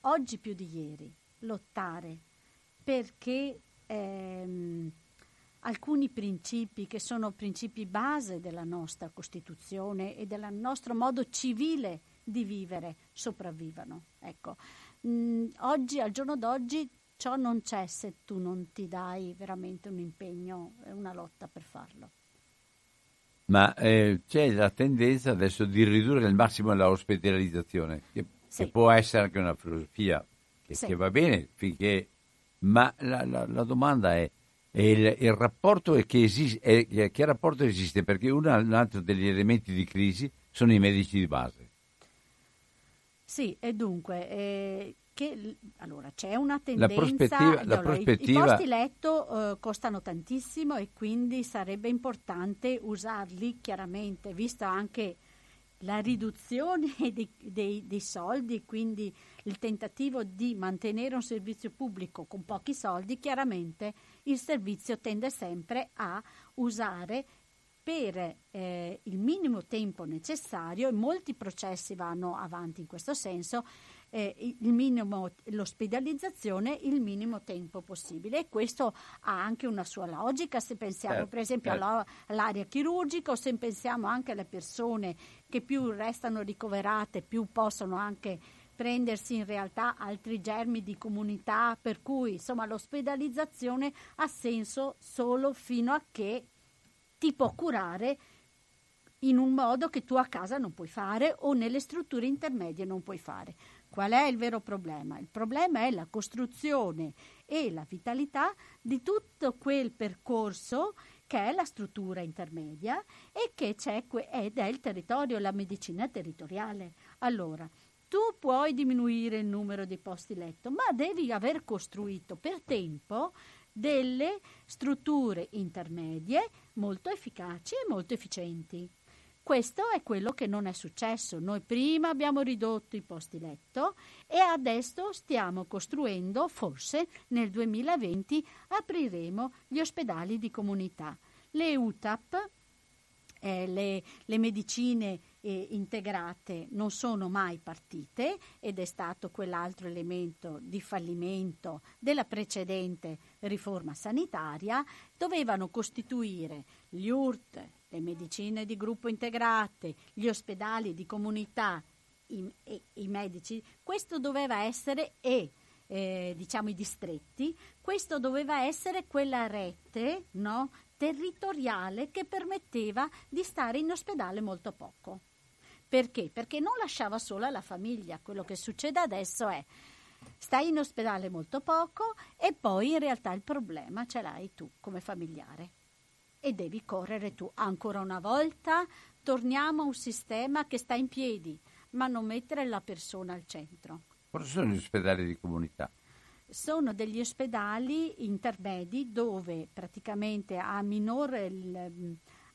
S3: oggi più di ieri, lottare perché ehm, alcuni principi che sono principi base della nostra Costituzione e del nostro modo civile di vivere sopravvivano. Ecco. Mm, oggi, al giorno d'oggi, ciò non c'è se tu non ti dai veramente un impegno e una lotta per farlo.
S2: Ma eh, c'è la tendenza adesso di ridurre al massimo la ospedalizzazione, che, sì. che può essere anche una filosofia che, sì. che va bene finché... Ma la, la, la domanda è, il, il, rapporto è che, esiste, è, che rapporto esiste? Perché uno, un altro degli elementi di crisi sono i medici di base.
S3: Sì, e dunque, eh, che, allora, c'è una tendenza...
S2: La prospettiva, la prospettiva...
S3: I, I, posti letto eh, costano tantissimo e quindi sarebbe importante usarli chiaramente, vista anche la riduzione dei, dei, dei soldi, quindi il tentativo di mantenere un servizio pubblico con pochi soldi, chiaramente il servizio tende sempre a usare per eh, il minimo tempo necessario, e molti processi vanno avanti in questo senso, eh, minimo, l'ospedalizzazione il minimo tempo possibile e questo ha anche una sua logica se pensiamo eh, per esempio eh. all'area chirurgica o se pensiamo anche alle persone che più restano ricoverate più possono anche prendersi in realtà altri germi di comunità, per cui insomma l'ospedalizzazione ha senso solo fino a che ti può curare in un modo che tu a casa non puoi fare o nelle strutture intermedie non puoi fare. Qual è il vero problema? Il problema è la costruzione e la vitalità di tutto quel percorso che è la struttura intermedia e che c'è ed è il territorio, la medicina territoriale. Allora, tu puoi diminuire il numero di posti letto, ma devi aver costruito per tempo delle strutture intermedie molto efficaci e molto efficienti. Questo è quello che non è successo. Noi prima abbiamo ridotto i posti letto e adesso stiamo costruendo, forse nel 2020 apriremo gli ospedali di comunità. Le UTAP, eh, le, le medicine eh, integrate non sono mai partite ed è stato quell'altro elemento di fallimento della precedente riforma sanitaria, dovevano costituire gli URT, le medicine di gruppo integrate, gli ospedali di comunità, i, i, i medici, questo doveva essere e eh, diciamo i distretti, questo doveva essere quella rete no, territoriale che permetteva di stare in ospedale molto poco. Perché? Perché non lasciava sola la famiglia. Quello che succede adesso è stai in ospedale molto poco e poi in realtà il problema ce l'hai tu come familiare e devi correre tu. Ancora una volta torniamo a un sistema che sta in piedi, ma non mettere la persona al centro.
S2: Cosa sono gli ospedali di comunità?
S3: Sono degli ospedali intermedi dove praticamente a minor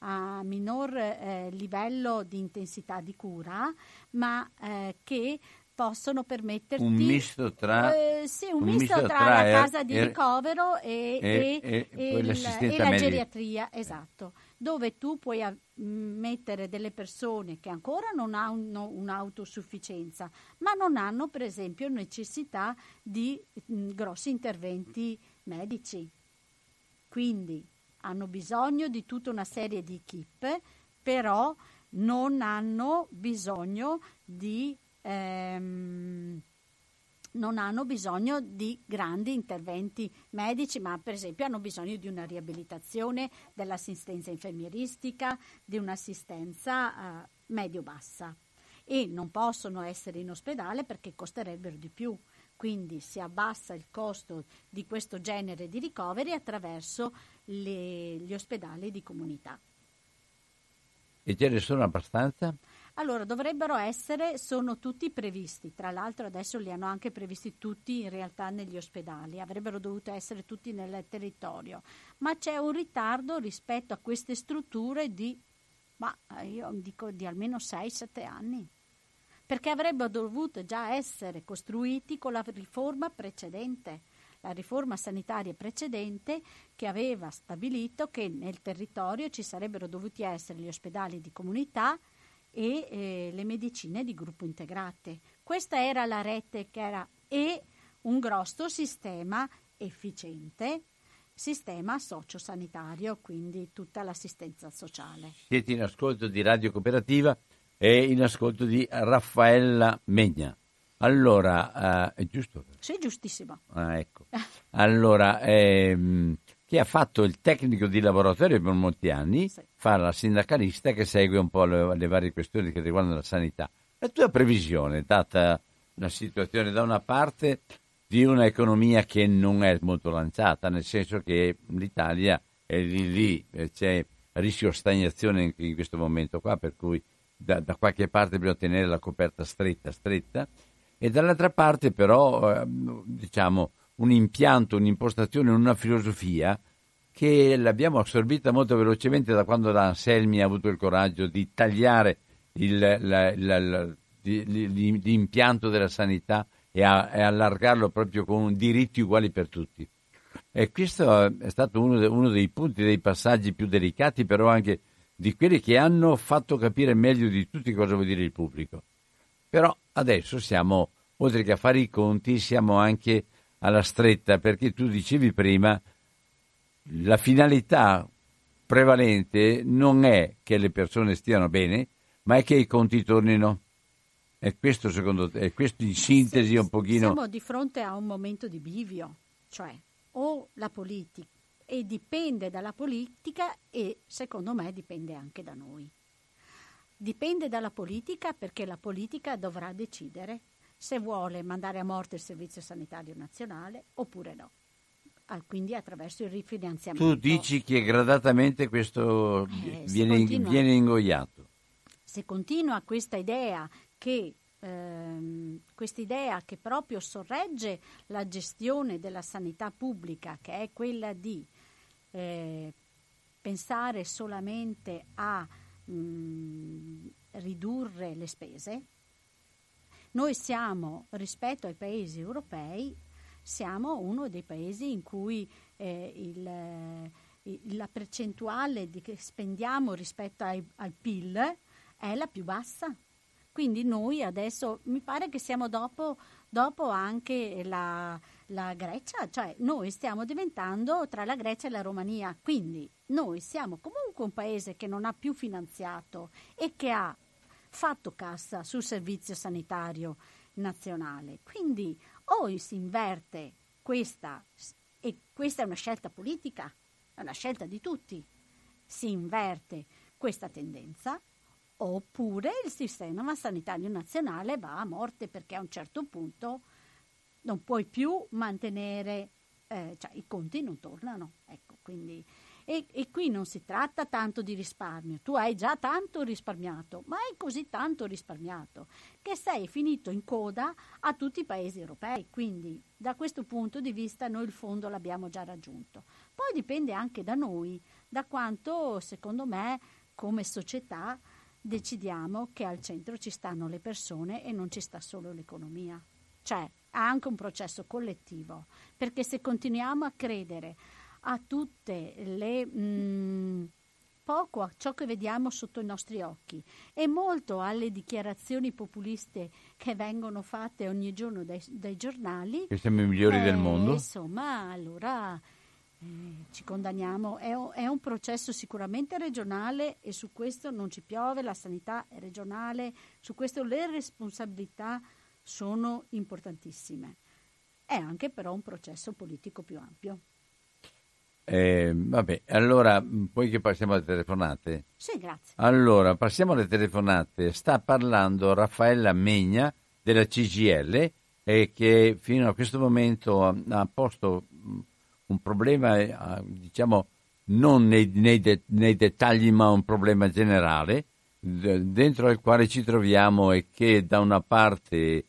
S3: a minor eh, livello di intensità di cura, ma eh, che possono permetterti
S2: un misto tra,
S3: eh, sì, un, un misto, misto tra, tra, la casa di ricovero e, e, e, e, il, e la geriatria, esatto, dove tu puoi a, mettere delle persone che ancora non hanno un'autosufficienza, ma non hanno per esempio necessità di mh, grossi interventi medici. Quindi hanno bisogno di tutta una serie di equip, però non hanno bisogno di, ehm, hanno bisogno di grandi interventi medici, ma per esempio hanno bisogno di una riabilitazione, dell'assistenza infermieristica, di un'assistenza eh, medio-bassa. E non possono essere in ospedale perché costerebbero di più quindi si abbassa il costo di questo genere di ricoveri attraverso le, gli ospedali di comunità.
S2: E ce ne sono abbastanza?
S3: Allora, dovrebbero essere, sono tutti previsti, tra l'altro adesso li hanno anche previsti tutti in realtà negli ospedali, avrebbero dovuto essere tutti nel territorio, ma c'è un ritardo rispetto a queste strutture di, ma io dico di almeno 6-7 anni perché avrebbero dovuto già essere costruiti con la riforma precedente, la riforma sanitaria precedente che aveva stabilito che nel territorio ci sarebbero dovuti essere gli ospedali di comunità e eh, le medicine di gruppo integrate. Questa era la rete che era e un grosso sistema efficiente sistema sociosanitario, quindi tutta l'assistenza sociale.
S2: Siete in ascolto di Radio Cooperativa e in ascolto di Raffaella Megna. Allora, eh, è giusto?
S3: Sì, giustissimo.
S2: Ah, ecco. Allora, ehm, che ha fatto il tecnico di laboratorio per molti anni, sì. fa la sindacalista che segue un po' le, le, varie questioni che riguardano la sanità. La tua previsione, data la situazione da una parte di un'economia che non è molto lanciata, nel senso che l'Italia è lì lì, c'è rischio stagnazione in questo momento qua, per cui da, da, qualche parte bisogna tenere la coperta stretta, stretta, e dall'altra parte però eh, diciamo un impianto, un'impostazione, una filosofia che l'abbiamo assorbita molto velocemente da quando Anselmi ha avuto il coraggio di tagliare il, la, la, la, l'impianto della sanità e, a, e, allargarlo proprio con diritti uguali per tutti. E questo è stato uno, de, uno dei punti, dei passaggi più delicati, però anche di quelli che hanno fatto capire meglio di tutti cosa vuol dire il pubblico. Però adesso siamo, oltre che a fare i conti, siamo anche alla stretta, perché tu dicevi prima, la finalità prevalente non è che le persone stiano bene, ma è che i conti tornino. E questo secondo te, è questo in sintesi un pochino...
S3: Siamo di fronte a un momento di bivio, cioè o la politica e dipende dalla politica e secondo me dipende anche da noi. Dipende dalla politica perché la politica dovrà decidere se vuole mandare a morte il Servizio Sanitario Nazionale oppure no. Quindi attraverso il rifinanziamento.
S2: Tu dici che gradatamente questo
S3: Eh,
S2: viene,
S3: continua.
S2: viene ingoiato.
S3: Se continua questa idea che ehm, quest'idea che proprio sorregge la gestione della sanità pubblica, che è quella di eh, pensare solamente a mh, ridurre le spese, noi siamo, rispetto ai paesi europei, siamo uno dei paesi in cui eh, il, eh, il- la percentuale che spendiamo rispetto ai- al PIL è la più bassa. Quindi noi adesso mi pare che siamo dopo, dopo anche la, la Grecia, cioè noi stiamo diventando tra la Grecia e la Romania. Quindi noi siamo comunque un paese che non ha più finanziato e che ha fatto cassa sul servizio sanitario nazionale. Quindi o si inverte questa, e questa è una scelta politica, è una scelta di tutti, si inverte questa tendenza oppure il sistema sanitario nazionale va a morte perché a un certo punto non puoi più mantenere, eh, cioè i conti non tornano. Ecco, quindi, e, e qui non si tratta tanto di risparmio, tu hai già tanto risparmiato, ma hai così tanto risparmiato che sei finito in coda a tutti i paesi europei, quindi da questo punto di vista noi il fondo l'abbiamo già raggiunto. Poi dipende anche da noi, da quanto secondo me come società decidiamo che al centro ci stanno le persone e non ci sta solo l'economia. Cioè, è anche un processo collettivo, perché se continuiamo a credere a tutte le mh, poco a ciò che vediamo sotto i nostri occhi e molto alle dichiarazioni populiste che vengono fatte ogni giorno dai, dai giornali,
S2: Che siamo i migliori
S3: eh,
S2: del mondo.
S3: Insomma, allora eh, ci condanniamo. È, un- è un processo sicuramente regionale e su questo non ci piove, la sanità è regionale, su questo le responsabilità sono importantissime. È anche però un processo politico più ampio.
S2: Eh, vabbè, allora, mh, poi che passiamo alle telefonate.
S3: Sì, grazie.
S2: Allora, passiamo alle telefonate. Sta parlando Raffaella Megna della CGL e che fino a questo momento ha, ha posto mh, un problema, eh, diciamo, non nei, nei de- nei dettagli, ma un problema generale, d- dentro al quale ci troviamo e che da una parte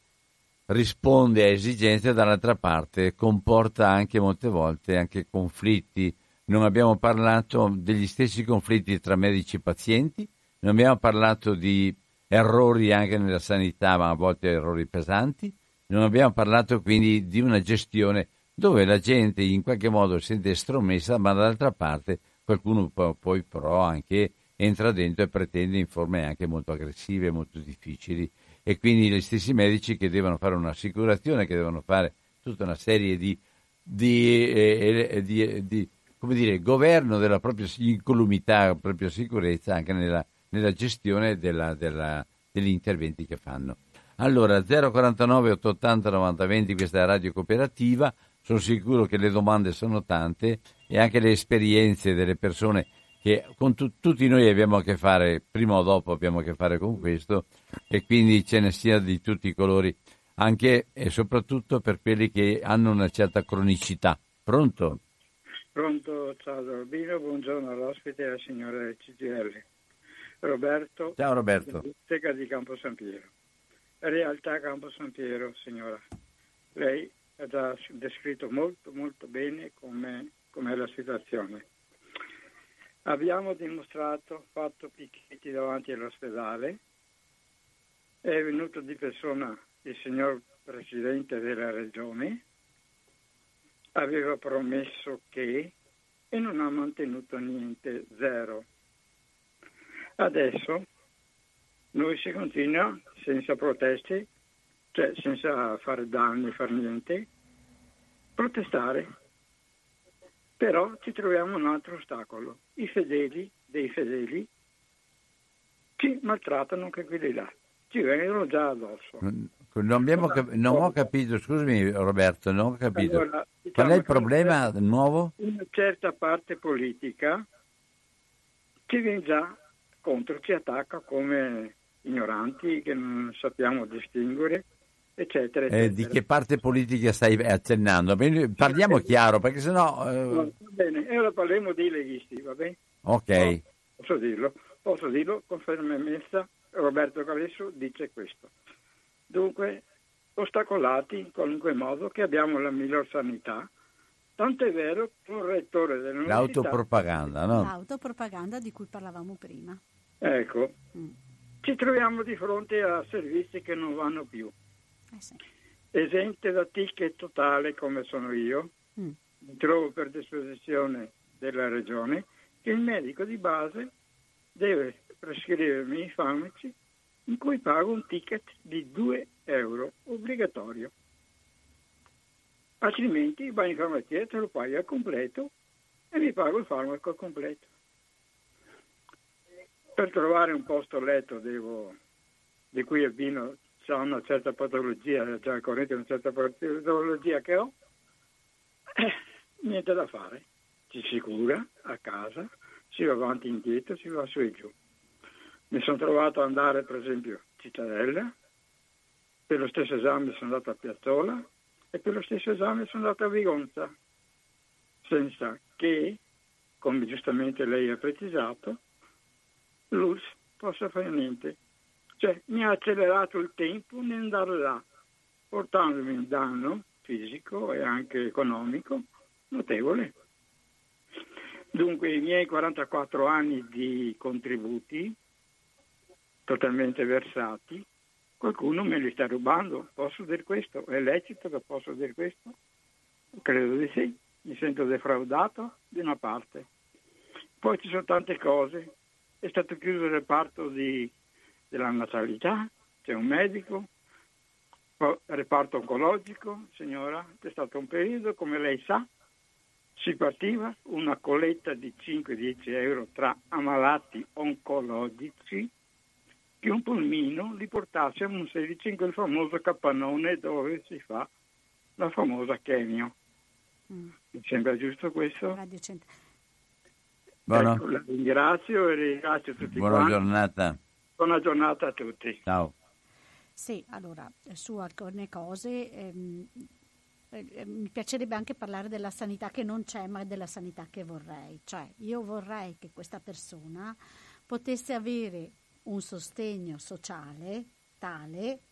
S2: risponde a esigenze, dall'altra parte comporta anche molte volte anche conflitti. Non abbiamo parlato degli stessi conflitti tra medici e pazienti, non abbiamo parlato di errori anche nella sanità, ma a volte errori pesanti, non abbiamo parlato quindi di una gestione dove la gente in qualche modo si sente estromessa, ma dall'altra parte qualcuno po- poi però anche entra dentro e pretende in forme anche molto aggressive, molto difficili e quindi gli stessi medici che devono fare un'assicurazione, che devono fare tutta una serie di, di, eh, eh, di- di, come dire, governo della propria incolumità, la propria sicurezza anche nella, nella gestione della- della- degli interventi che fanno. Allora, 049 880 90 20, questa è la radio cooperativa, sono sicuro che le domande sono tante e anche le esperienze delle persone che con tu- tutti noi abbiamo a che fare, prima o dopo abbiamo a che fare con questo e quindi ce ne sia di tutti i colori, anche e soprattutto per quelli che hanno una certa cronicità. Pronto?
S4: Pronto, ciao Albino, buongiorno all'ospite e al signore CGL. Roberto,
S2: Ciao Roberto.
S4: Biblioteca di Campo San Piero. Realtà Campo San Piero, signora. Lei ha già descritto molto molto bene come com'è la situazione. Abbiamo dimostrato, fatto picchetti davanti all'ospedale, è venuto di persona il signor Presidente della Regione, aveva promesso che e non ha mantenuto niente, zero. Adesso noi si continua senza proteste, cioè senza fare danni, fare niente, protestare. Però ci troviamo un altro ostacolo, i fedeli dei fedeli ci maltrattano anche quelli là, ci vengono già addosso.
S2: Non, abbiamo cap- non ho capito, scusami Roberto, non ho capito.
S4: Allora, diciamo
S2: Qual è il problema nuovo?
S4: Una certa parte politica ci viene già contro ci attacca come ignoranti che non sappiamo distinguere, eccetera. eccetera.
S2: Eh, di che parte politica stai accennando? Parliamo chiaro, perché sennò...
S4: Eh... No, va bene, e ora parliamo dei leghisti, va bene?
S2: Ok.
S4: No, posso dirlo, posso dirlo con fermezza, Roberto Calesso dice questo. Dunque, ostacolati in qualunque modo che abbiamo la miglior sanità, tanto è vero che un rettore dell'università...
S2: L'autopropaganda, no?
S3: L'autopropaganda di cui parlavamo prima.
S4: Ecco, mm. ci troviamo di fronte a servizi che non vanno più. Eh sì. Esente da ticket totale come sono io, mm. mi trovo per disposizione della regione che il medico di base deve prescrivermi i farmaci in cui pago un ticket di 2 euro obbligatorio. Altrimenti vai in farmacia, te lo paghi al completo e mi pago il farmaco al completo. Per trovare un posto letto devo, di cui il ha una certa patologia, al corrente una certa patologia che ho, eh, niente da fare. Ci si cura a casa, si va avanti e indietro, si va su e giù. Mi sono trovato ad andare per esempio a Cittadella, per lo stesso esame sono andato a Piazzola e per lo stesso esame sono andato a Vigonza, senza che, come giustamente lei ha precisato, l'ULS possa fare niente. Cioè mi ha accelerato il tempo nell'andare là, portandomi un danno fisico e anche economico notevole. Dunque i miei 44 anni di contributi totalmente versati, qualcuno me li sta rubando. Posso dire questo? È lecito che posso dire questo? Credo di sì. Mi sento defraudato di una parte. Poi ci sono tante cose. È stato chiuso il reparto di, della natalità, c'è un medico, reparto oncologico, signora, c'è stato un periodo, come lei sa, si partiva una colletta di 5-10 euro tra ammalati oncologici che un pulmino li portasse a un 16 in quel famoso capannone dove si fa la famosa chemio. Mm. Mi sembra giusto questo? Ecco, la ringrazio e ringrazio tutti
S2: Buona
S4: quanti.
S2: giornata.
S4: Buona giornata a tutti.
S2: Ciao.
S3: Sì, allora, su alcune cose ehm, eh, mi piacerebbe anche parlare della sanità che non c'è, ma della sanità che vorrei. Cioè, io vorrei che questa persona potesse avere un sostegno sociale tale,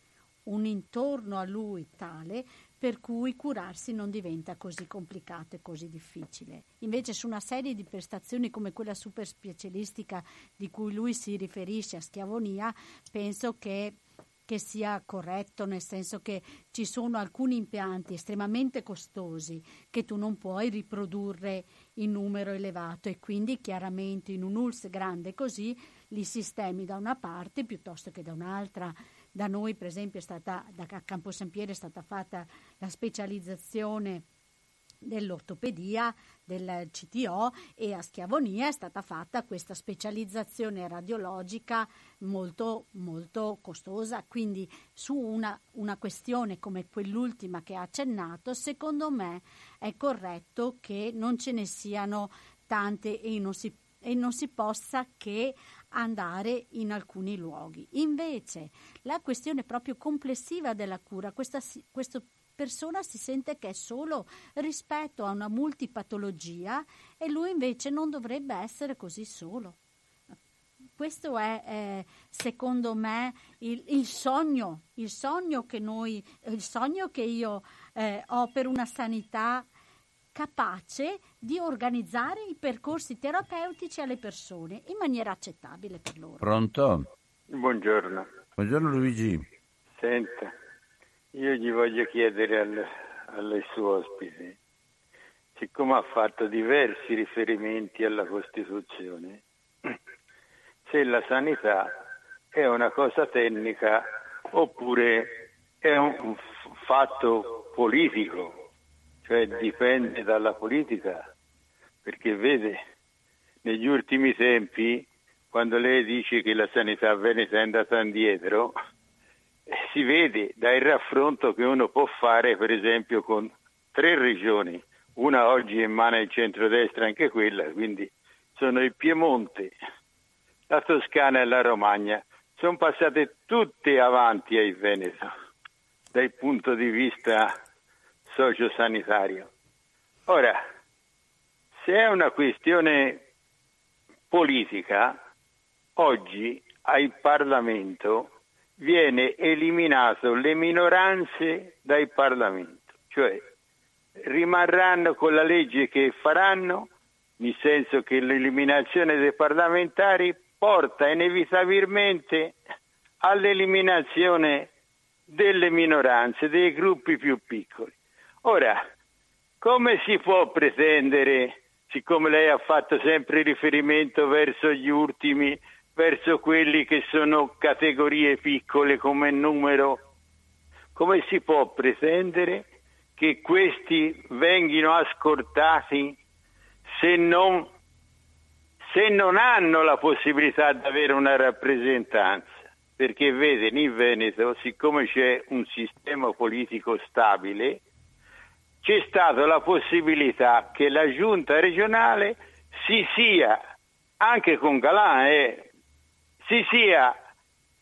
S3: un intorno a lui tale, per cui curarsi non diventa così complicato e così difficile. Invece su una serie di prestazioni come quella super specialistica di cui lui si riferisce a schiavonia, penso che che sia corretto, nel senso che ci sono alcuni impianti estremamente costosi che tu non puoi riprodurre in numero elevato e quindi chiaramente in un ULS grande così li sistemi da una parte piuttosto che da un'altra. Da noi, per esempio, è stata, da Campo Sampiere è stata fatta la specializzazione dell'ortopedia del CTO e a Schiavonia è stata fatta questa specializzazione radiologica molto, molto costosa. Quindi su una, una questione come quell'ultima che ha accennato, secondo me è corretto che non ce ne siano tante e non si, e non si possa che andare in alcuni luoghi. Invece la questione proprio complessiva della cura, questa, questo persona si sente che è solo rispetto a una multipatologia e lui invece non dovrebbe essere così solo. Questo è, eh, secondo me, il, il, sogno, il sogno che noi, il sogno che io eh, ho per una sanità capace di organizzare i percorsi terapeutici alle persone in maniera accettabile per loro.
S2: Pronto?
S5: Buongiorno.
S2: Buongiorno Luigi.
S5: Senta, io gli voglio chiedere al, alle sue ospiti, siccome ha fatto diversi riferimenti alla Costituzione, se la sanità è una cosa tecnica oppure è un fatto politico, cioè dipende dalla politica, perché vede, negli ultimi tempi, quando lei dice che la sanità veneta è andata indietro, si vede dal raffronto che uno può fare per esempio con tre regioni, una oggi in mano al centrodestra anche quella, quindi sono il Piemonte, la Toscana e la Romagna. Sono passate tutte avanti ai Veneto dal punto di vista sociosanitario. Ora, se è una questione politica, oggi al Parlamento viene eliminato le minoranze dal Parlamento, cioè rimarranno con la legge che faranno, nel senso che l'eliminazione dei parlamentari porta inevitabilmente all'eliminazione delle minoranze, dei gruppi più piccoli. Ora, come si può pretendere, siccome lei ha fatto sempre riferimento verso gli ultimi, verso quelli che sono categorie piccole come numero, come si può pretendere che questi vengano ascoltati se non, se non hanno la possibilità di avere una rappresentanza? Perché vede, in Veneto, siccome c'è un sistema politico stabile, c'è stata la possibilità che la giunta regionale si sia, anche con Galan, eh, si sia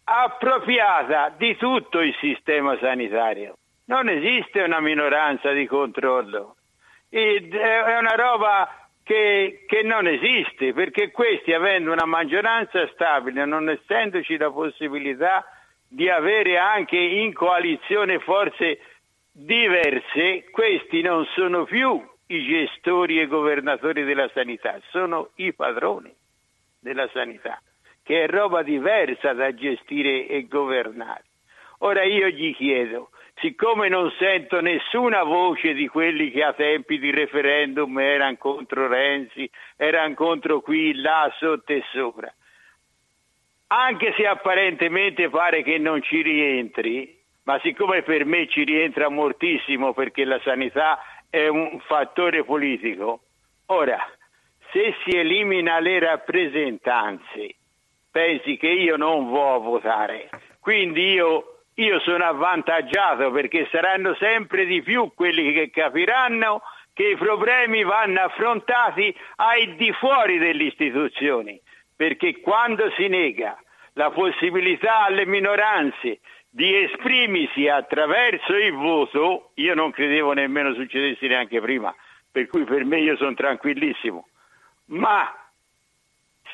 S5: appropriata di tutto il sistema sanitario. Non esiste una minoranza di controllo. È una roba che, che, non esiste, perché questi, avendo una maggioranza stabile, non essendoci la possibilità di avere anche in coalizione forze diverse, questi non sono più i gestori e governatori della sanità, sono i padroni della sanità, che è roba diversa da gestire e governare. Ora io gli chiedo, siccome non sento nessuna voce di quelli che a tempi di referendum erano contro Renzi, erano contro qui, là, sotto e sopra, anche se apparentemente pare che non ci rientri, ma siccome per me ci rientra moltissimo perché la sanità è un fattore politico, ora, se si elimina le rappresentanze, pensi che io non vo' votare, quindi io, io sono avvantaggiato perché saranno sempre di più quelli che capiranno che i problemi vanno affrontati ai di fuori delle istituzioni, perché quando si nega la possibilità alle minoranze di esprimersi attraverso il voto, io non credevo nemmeno succedesse neanche prima, per cui per me io sono tranquillissimo, ma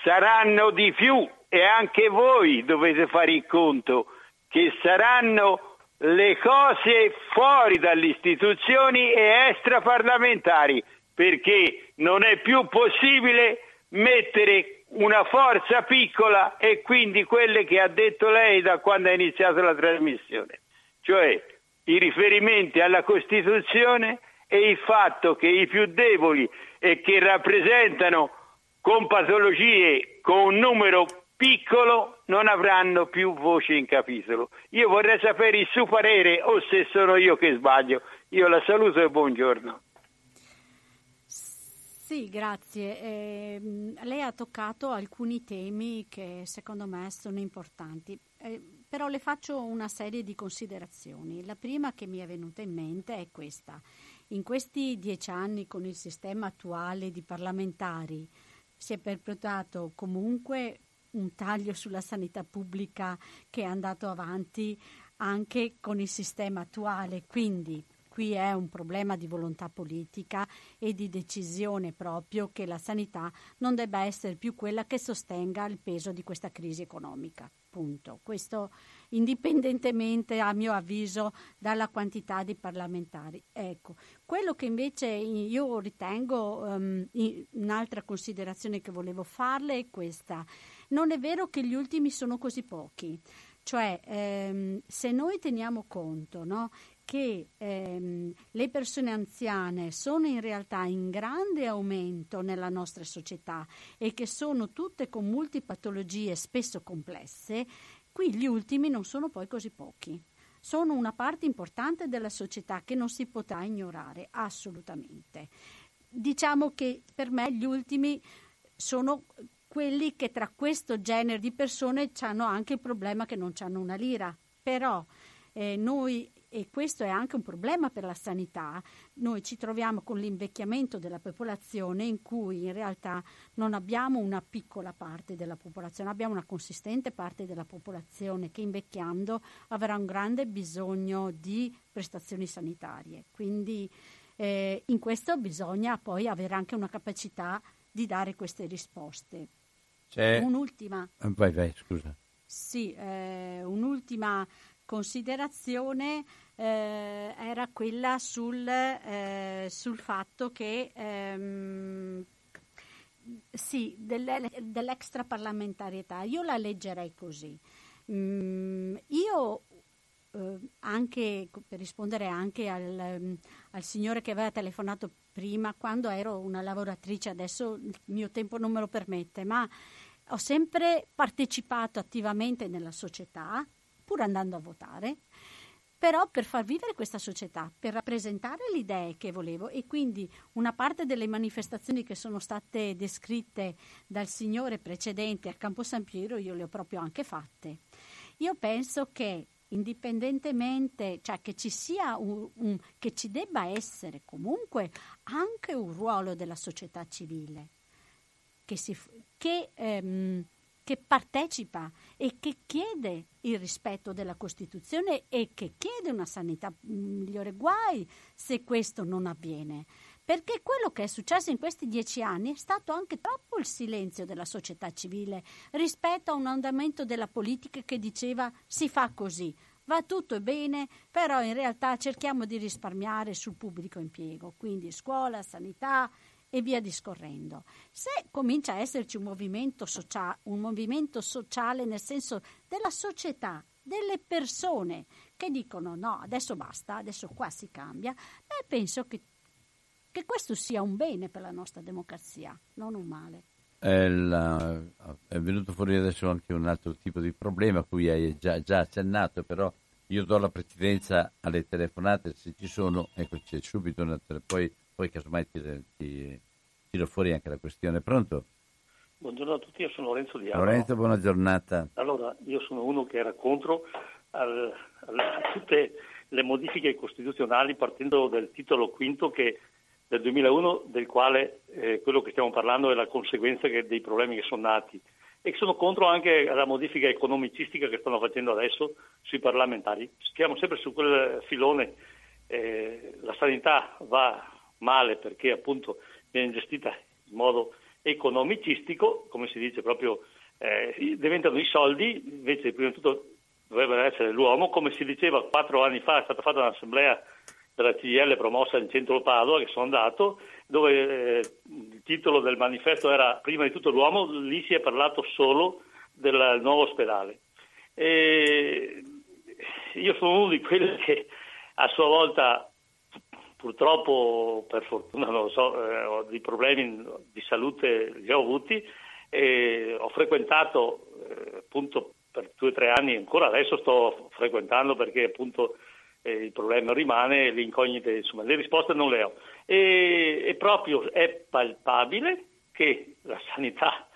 S5: saranno di più e anche voi dovete fare il conto che saranno le cose fuori dalle istituzioni e extraparlamentari, perché non è più possibile mettere una forza piccola e quindi quelle che ha detto lei da quando ha iniziato la trasmissione, cioè i riferimenti alla Costituzione e il fatto che i più deboli e che rappresentano con patologie con un numero piccolo non avranno più voce in capitolo. Io vorrei sapere il suo parere o se sono io che sbaglio. Io la saluto e buongiorno.
S3: Sì, grazie. Eh, lei ha toccato alcuni temi che secondo me sono importanti, eh, però le faccio una serie di considerazioni. La prima che mi è venuta in mente è questa. In questi dieci anni con il sistema attuale di parlamentari si è perpetrato comunque un taglio sulla sanità pubblica che è andato avanti anche con il sistema attuale, quindi qui è un problema di volontà politica e di decisione proprio che la sanità non debba essere più quella che sostenga il peso di questa crisi economica. Punto. Questo indipendentemente, a mio avviso, dalla quantità di parlamentari. Ecco, quello che invece io ritengo um, un'altra considerazione che volevo farle è questa. Non è vero che gli ultimi sono così pochi. Cioè, ehm, se noi teniamo conto no, che ehm, le persone anziane sono in realtà in grande aumento nella nostra società e che sono tutte con multipatologie spesso complesse, qui gli ultimi non sono poi così pochi. Sono una parte importante della società che non si potrà ignorare assolutamente. Diciamo che per me gli ultimi sono quelli che tra questo genere di persone hanno anche il problema che non hanno una lira, però eh, noi e questo è anche un problema per la sanità, noi ci troviamo con l'invecchiamento della popolazione in cui in realtà non abbiamo una piccola parte della popolazione, abbiamo una consistente parte della popolazione che invecchiando avrà un grande bisogno di prestazioni sanitarie. Quindi eh, in questo bisogna poi avere anche una capacità di dare queste risposte.
S2: C'è...
S3: Un'ultima.
S2: Vai, vai, scusa.
S3: Sì, eh, un'ultima considerazione eh, era quella sul, eh, sul fatto che ehm, sì, dell'extraparlamentarietà. Io la leggerei così. Mm, io eh, anche per rispondere anche al, al, signore che aveva telefonato prima, quando ero una lavoratrice, adesso il mio tempo non me lo permette, ma ho sempre partecipato attivamente nella società, pur andando a votare, però per far vivere questa società, per rappresentare le idee che volevo e quindi una parte delle manifestazioni che sono state descritte dal signore precedente a Campo San Piero io le ho proprio anche fatte. Io penso che indipendentemente, cioè che ci sia un, un, che ci debba essere comunque anche un ruolo della società civile che, si, che ehm, che partecipa e che chiede il rispetto della Costituzione e che chiede una sanità migliore. Guai se questo non avviene. Perché quello che è successo in questi dieci anni è stato anche troppo il silenzio della società civile rispetto a un andamento della politica che diceva si fa così, va tutto bene, però in realtà cerchiamo di risparmiare sul pubblico impiego, quindi scuola, sanità, e via discorrendo. Se comincia a esserci un movimento, socia- un movimento sociale nel senso della società, delle persone che dicono no, adesso basta, adesso qua si cambia, beh, penso che, che questo sia un bene per la nostra democrazia, non un male.
S2: È, la, è, venuto fuori adesso anche un altro tipo di problema a cui hai già, già accennato, però io do la precedenza alle telefonate se ci sono, ecco c'è subito una, poi poi casomai ti, ti tiro fuori anche la questione. Pronto?
S6: Buongiorno a tutti, io sono Lorenzo Di
S2: Lorenzo, buona giornata.
S6: Allora, io sono uno che era contro al, al, a tutte le modifiche costituzionali partendo dal titolo quinto che del 2001 del quale eh, quello che stiamo parlando è la conseguenza che, dei problemi che sono nati e sono contro anche alla modifica economicistica che stanno facendo adesso sui parlamentari. Stiamo sempre su quel filone, eh, la sanità va male perché appunto viene gestita in modo economicistico, come si dice proprio, eh, diventano i soldi, invece prima di tutto dovrebbe essere l'uomo, come si diceva quattro anni fa, è stata fatta un'assemblea della CGL promossa in centro Padova, che sono andato, dove eh, il titolo del manifesto era prima di tutto l'uomo, lì si è parlato solo del nuovo ospedale. E io sono uno di quelli che a sua volta Purtroppo, per fortuna, non lo so, eh, ho dei problemi di salute, li ho avuti e ho frequentato eh, appunto per due o tre anni, ancora adesso sto frequentando perché appunto eh, il problema rimane, le incognite, insomma, le risposte non le ho. E, e proprio è palpabile che la sanità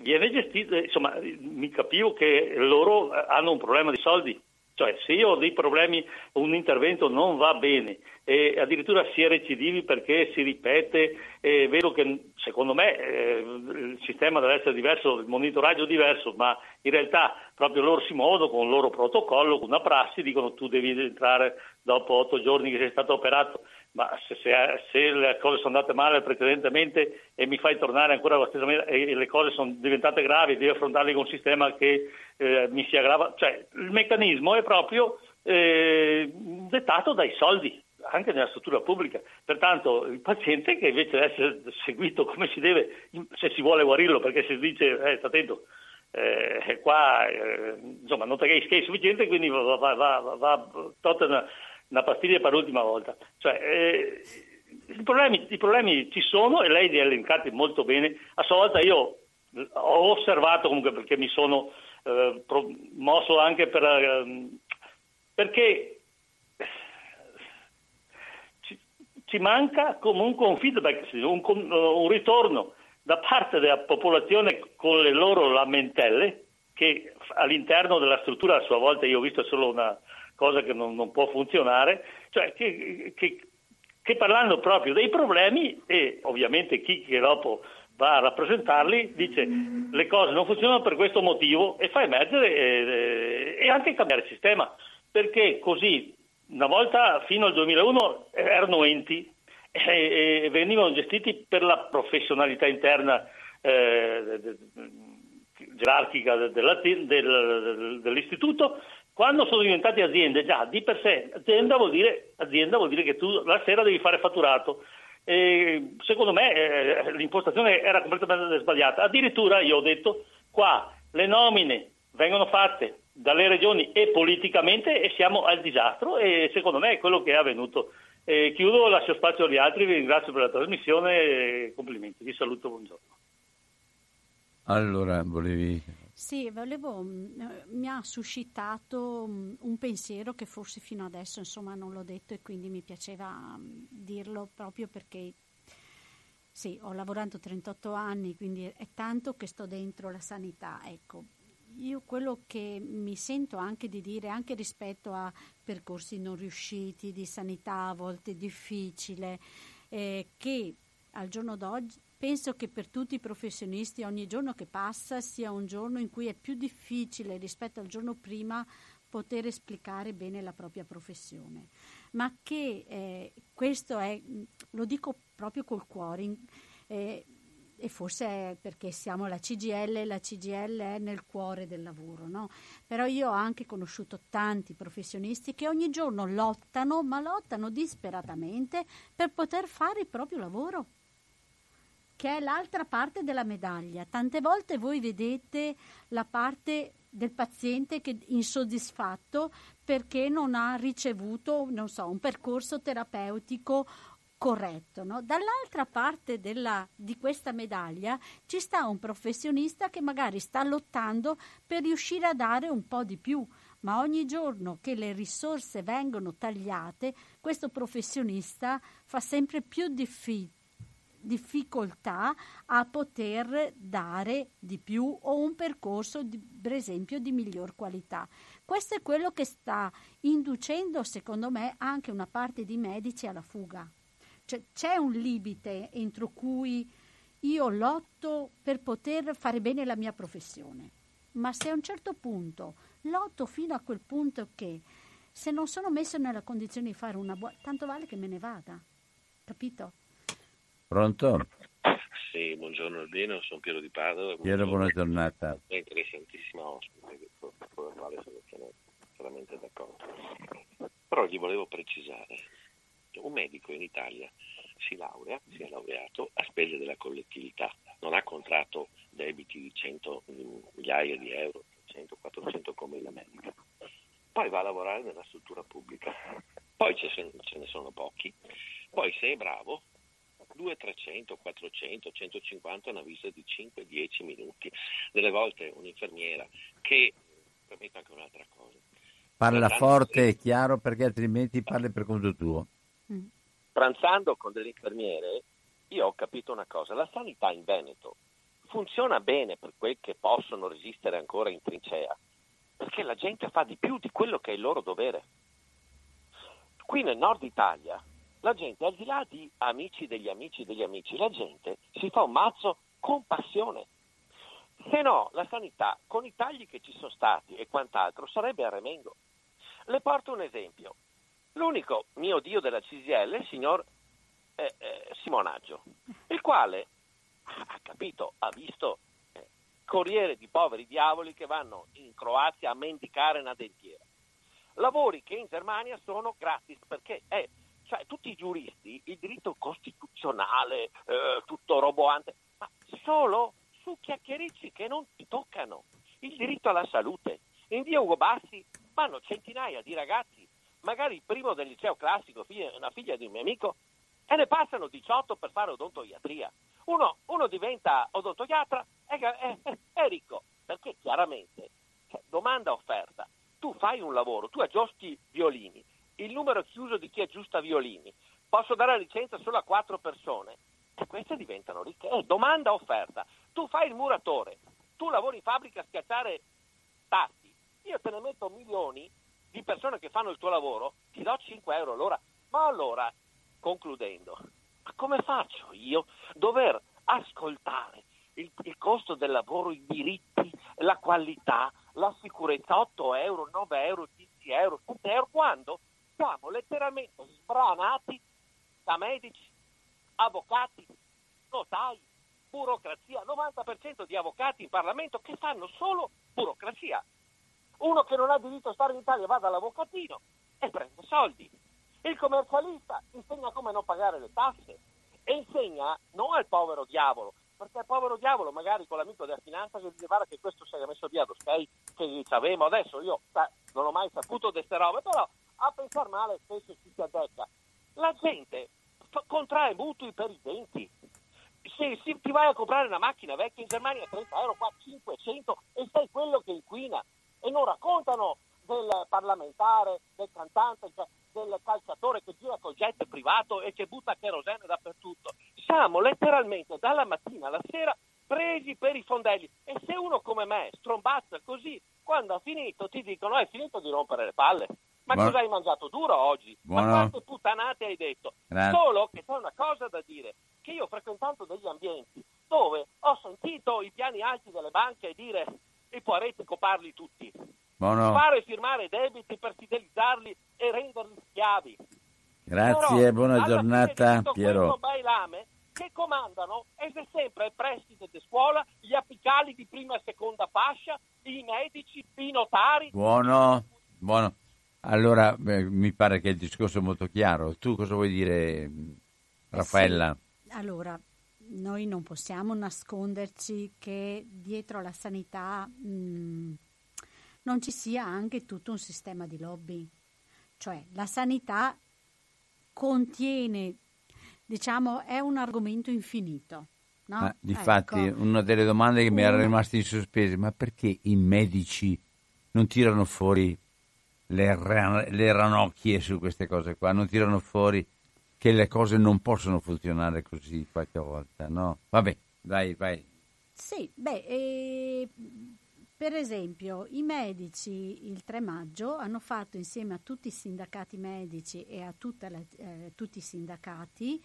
S6: viene gestita, insomma, mi capivo che loro hanno un problema di soldi, cioè se io ho dei problemi, un intervento non va bene e addirittura si è recidivi perché si ripete, è vero che secondo me eh, il sistema deve essere diverso, il monitoraggio diverso, ma in realtà proprio loro si muovono con il loro protocollo, con una prassi, dicono tu devi entrare dopo otto giorni che sei stato operato, ma se, se, se, le cose sono andate male precedentemente e mi fai tornare ancora alla stessa maniera e le cose sono diventate gravi, devi affrontarle con un sistema che eh, mi si aggrava, cioè il meccanismo è proprio eh, dettato dai soldi, anche nella struttura pubblica. Pertanto il paziente che invece deve essere seguito come si deve, se si vuole guarirlo, perché si dice, eh, sta attento, eh, qua eh, insomma non te che è sufficiente, quindi va, va, va, va una, una pastiglia per l'ultima volta. Cioè, eh, i, problemi, i, problemi, ci sono e lei li ha elencati molto bene. A sua volta io ho osservato comunque perché mi sono eh, mosso anche per, eh, perché ci, ci, manca comunque un feedback, un, un ritorno da parte della popolazione con le loro lamentele che all'interno della struttura a sua volta io ho visto solo una, cosa che non, non può funzionare, cioè che, che, che, parlando proprio dei problemi e ovviamente chi che dopo va a rappresentarli dice le cose non funzionano per questo motivo e fa emergere e, e anche cambiare il sistema, perché così una volta fino al 2001 erano enti e, e venivano gestiti per la professionalità interna eh, gerarchica dell'istituto, quando sono diventati aziende, già di per sé azienda vuol dire, azienda vuol dire che tu la sera devi fare fatturato. E secondo me eh, l'impostazione era completamente sbagliata. Addirittura io ho detto qua le nomine vengono fatte dalle regioni e politicamente e siamo al disastro e secondo me è quello che è avvenuto. Eh, chiudo, lascio spazio agli altri, vi ringrazio per la trasmissione e complimenti. Vi saluto, buongiorno.
S2: Allora, volevi...
S3: Sì, volevo, mm, mi ha suscitato mm, un pensiero che forse fino adesso insomma non l'ho detto e quindi mi piaceva mm, dirlo proprio perché sì, ho lavorato 38 anni, quindi è tanto che sto dentro la sanità. Ecco, io quello che mi sento anche di dire, anche rispetto a percorsi non riusciti, di sanità a volte difficile, eh, che al giorno d'oggi Penso che per tutti i professionisti ogni giorno che passa sia un giorno in cui è più difficile rispetto al giorno prima poter esplicare bene la propria professione, ma che eh, questo è, lo dico proprio col cuore, eh, e forse è perché siamo la CGL la CGL è nel cuore del lavoro, no? Però io ho anche conosciuto tanti professionisti che ogni giorno lottano, ma lottano disperatamente per poter fare il proprio lavoro che è l'altra parte della medaglia. Tante volte voi vedete la parte del paziente che è insoddisfatto perché non ha ricevuto, non so, un percorso terapeutico corretto. No? Dall'altra parte della, di questa medaglia ci sta un professionista che magari sta lottando per riuscire a dare un po' di più, ma ogni giorno che le risorse vengono tagliate, questo professionista fa sempre più difficile difficoltà a poter dare di più o un percorso, di, per esempio, di miglior qualità. Questo è quello che sta inducendo, secondo me, anche una parte di medici alla fuga. Cioè, c'è un limite entro cui io lotto per poter fare bene la mia professione, ma se a un certo punto lotto fino a quel punto che se non sono messo nella condizione di fare una buona, tanto vale che me ne vada, capito?
S2: Pronto?
S7: Sì, buongiorno Albino, sono Piero di Padova.
S2: Piero, buona giornata.
S7: È interessantissima ospite, con la quale sono veramente d'accordo. Però gli volevo precisare, un medico in Italia si laurea, si è laureato a spese della collettività, non ha contratto debiti di 100 migliaia di euro, 100, 400 come la medica. Poi va a lavorare nella struttura pubblica, poi ce ne sono pochi, poi se è bravo 2, 300, 400, 150 una visita di 5-10 minuti. Delle volte un'infermiera che, permetto anche un'altra cosa.
S2: Parla forte e chiaro perché altrimenti parli per conto tuo.
S7: Mm. Pranzando con delle infermiere, io ho capito una cosa, la sanità in Veneto funziona bene per quel che possono resistere ancora in trincea, perché la gente fa di più di quello che è il loro dovere. Qui nel nord Italia la gente, al di là di amici degli amici degli amici, la gente si fa un mazzo con passione. Se no, la sanità, con i tagli che ci sono stati e quant'altro, sarebbe a remengo. Le porto un esempio. L'unico mio dio della CGL è il signor eh, eh, Simonaggio, il quale ha capito, ha visto eh, corriere di poveri diavoli che vanno in Croazia a mendicare una dentiera. Lavori che in Germania sono gratis perché è cioè tutti i giuristi, il diritto costituzionale, eh, tutto roboante, ma solo su chiacchiericci che non ti toccano. Il diritto alla salute. In via Ugo Bassi vanno centinaia di ragazzi, magari il primo del liceo classico, figlia, una figlia di un mio amico, e ne passano 18 per fare odontoiatria. Uno, uno diventa odontoiatra e è, è, è, ricco, perché chiaramente, cioè, domanda offerta, tu fai un lavoro, tu aggiusti violini, il numero chiuso di chi aggiusta violini, posso dare la licenza solo a quattro persone e queste diventano ricche. È domanda offerta. Tu fai il muratore, tu lavori in fabbrica a schiacciare tasti, io te ne metto milioni di persone che fanno il tuo lavoro, ti do 5 euro all'ora. Ma allora, concludendo, ma come faccio io dover ascoltare il, il costo del lavoro, i diritti, la qualità, la sicurezza, 8 euro, 9 euro, 10 euro, 7 euro, quando siamo letteralmente sbranati da medici, avvocati, notai, burocrazia, 90% di avvocati in Parlamento che fanno solo burocrazia. Uno che non ha diritto a stare in Italia va dall'avvocatino e prende soldi. Il commercialista insegna come non pagare le tasse e insegna non al povero diavolo, perché il povero diavolo magari con l'amico della finanza che dice guarda che questo si è messo via lo sky che avevamo adesso io non ho mai saputo di queste robe però a pensare male spesso ci si addecca la gente f- contrae mutui per i denti se, se, ti vai a comprare una macchina vecchia in Germania 30 euro qua 500 e sei quello che inquina e non raccontano del parlamentare, del cantante, cioè del calciatore che gira col jet privato e che butta kerosene dappertutto. Siamo letteralmente dalla mattina alla sera presi per i fondelli e se uno come me strombazza così, quando ha finito ti dicono hai finito di rompere le palle. Ma Buono. cosa hai mangiato duro oggi? Buono. Ma quante puttanate hai detto? Grazie. Solo che c'è una cosa da dire, che io frequentando degli ambienti dove ho sentito i piani alti delle banche dire i poetico parli tutti. Buono. Fare firmare debiti per fidelizzarli e renderli schiavi.
S2: Grazie, Però, buona giornata Piero.
S7: Bailame, che comandano è sempre il preside di scuola, gli apicali di prima e seconda fascia, i medici, i notari.
S2: Buono, buono. Allora, beh, mi pare che il discorso è molto chiaro. Tu cosa vuoi dire, Raffaella?
S3: Sì. Allora, noi non possiamo nasconderci che dietro alla sanità mh, mm, non ci sia anche tutto un sistema di lobby. Cioè, la sanità contiene, diciamo, è un argomento infinito. No?
S2: Ma, difatti, ecco. una delle domande che mi era rimasta in sospeso, ma perché i medici non tirano fuori le, le ranocchie su queste cose qua, non tirano fuori che le cose non possono funzionare così qualche volta, no? Vabbè, dai, vai.
S3: Sì, beh, eh, per esempio i medici il 3 maggio hanno fatto insieme a tutti i sindacati medici e a la, eh, tutti i sindacati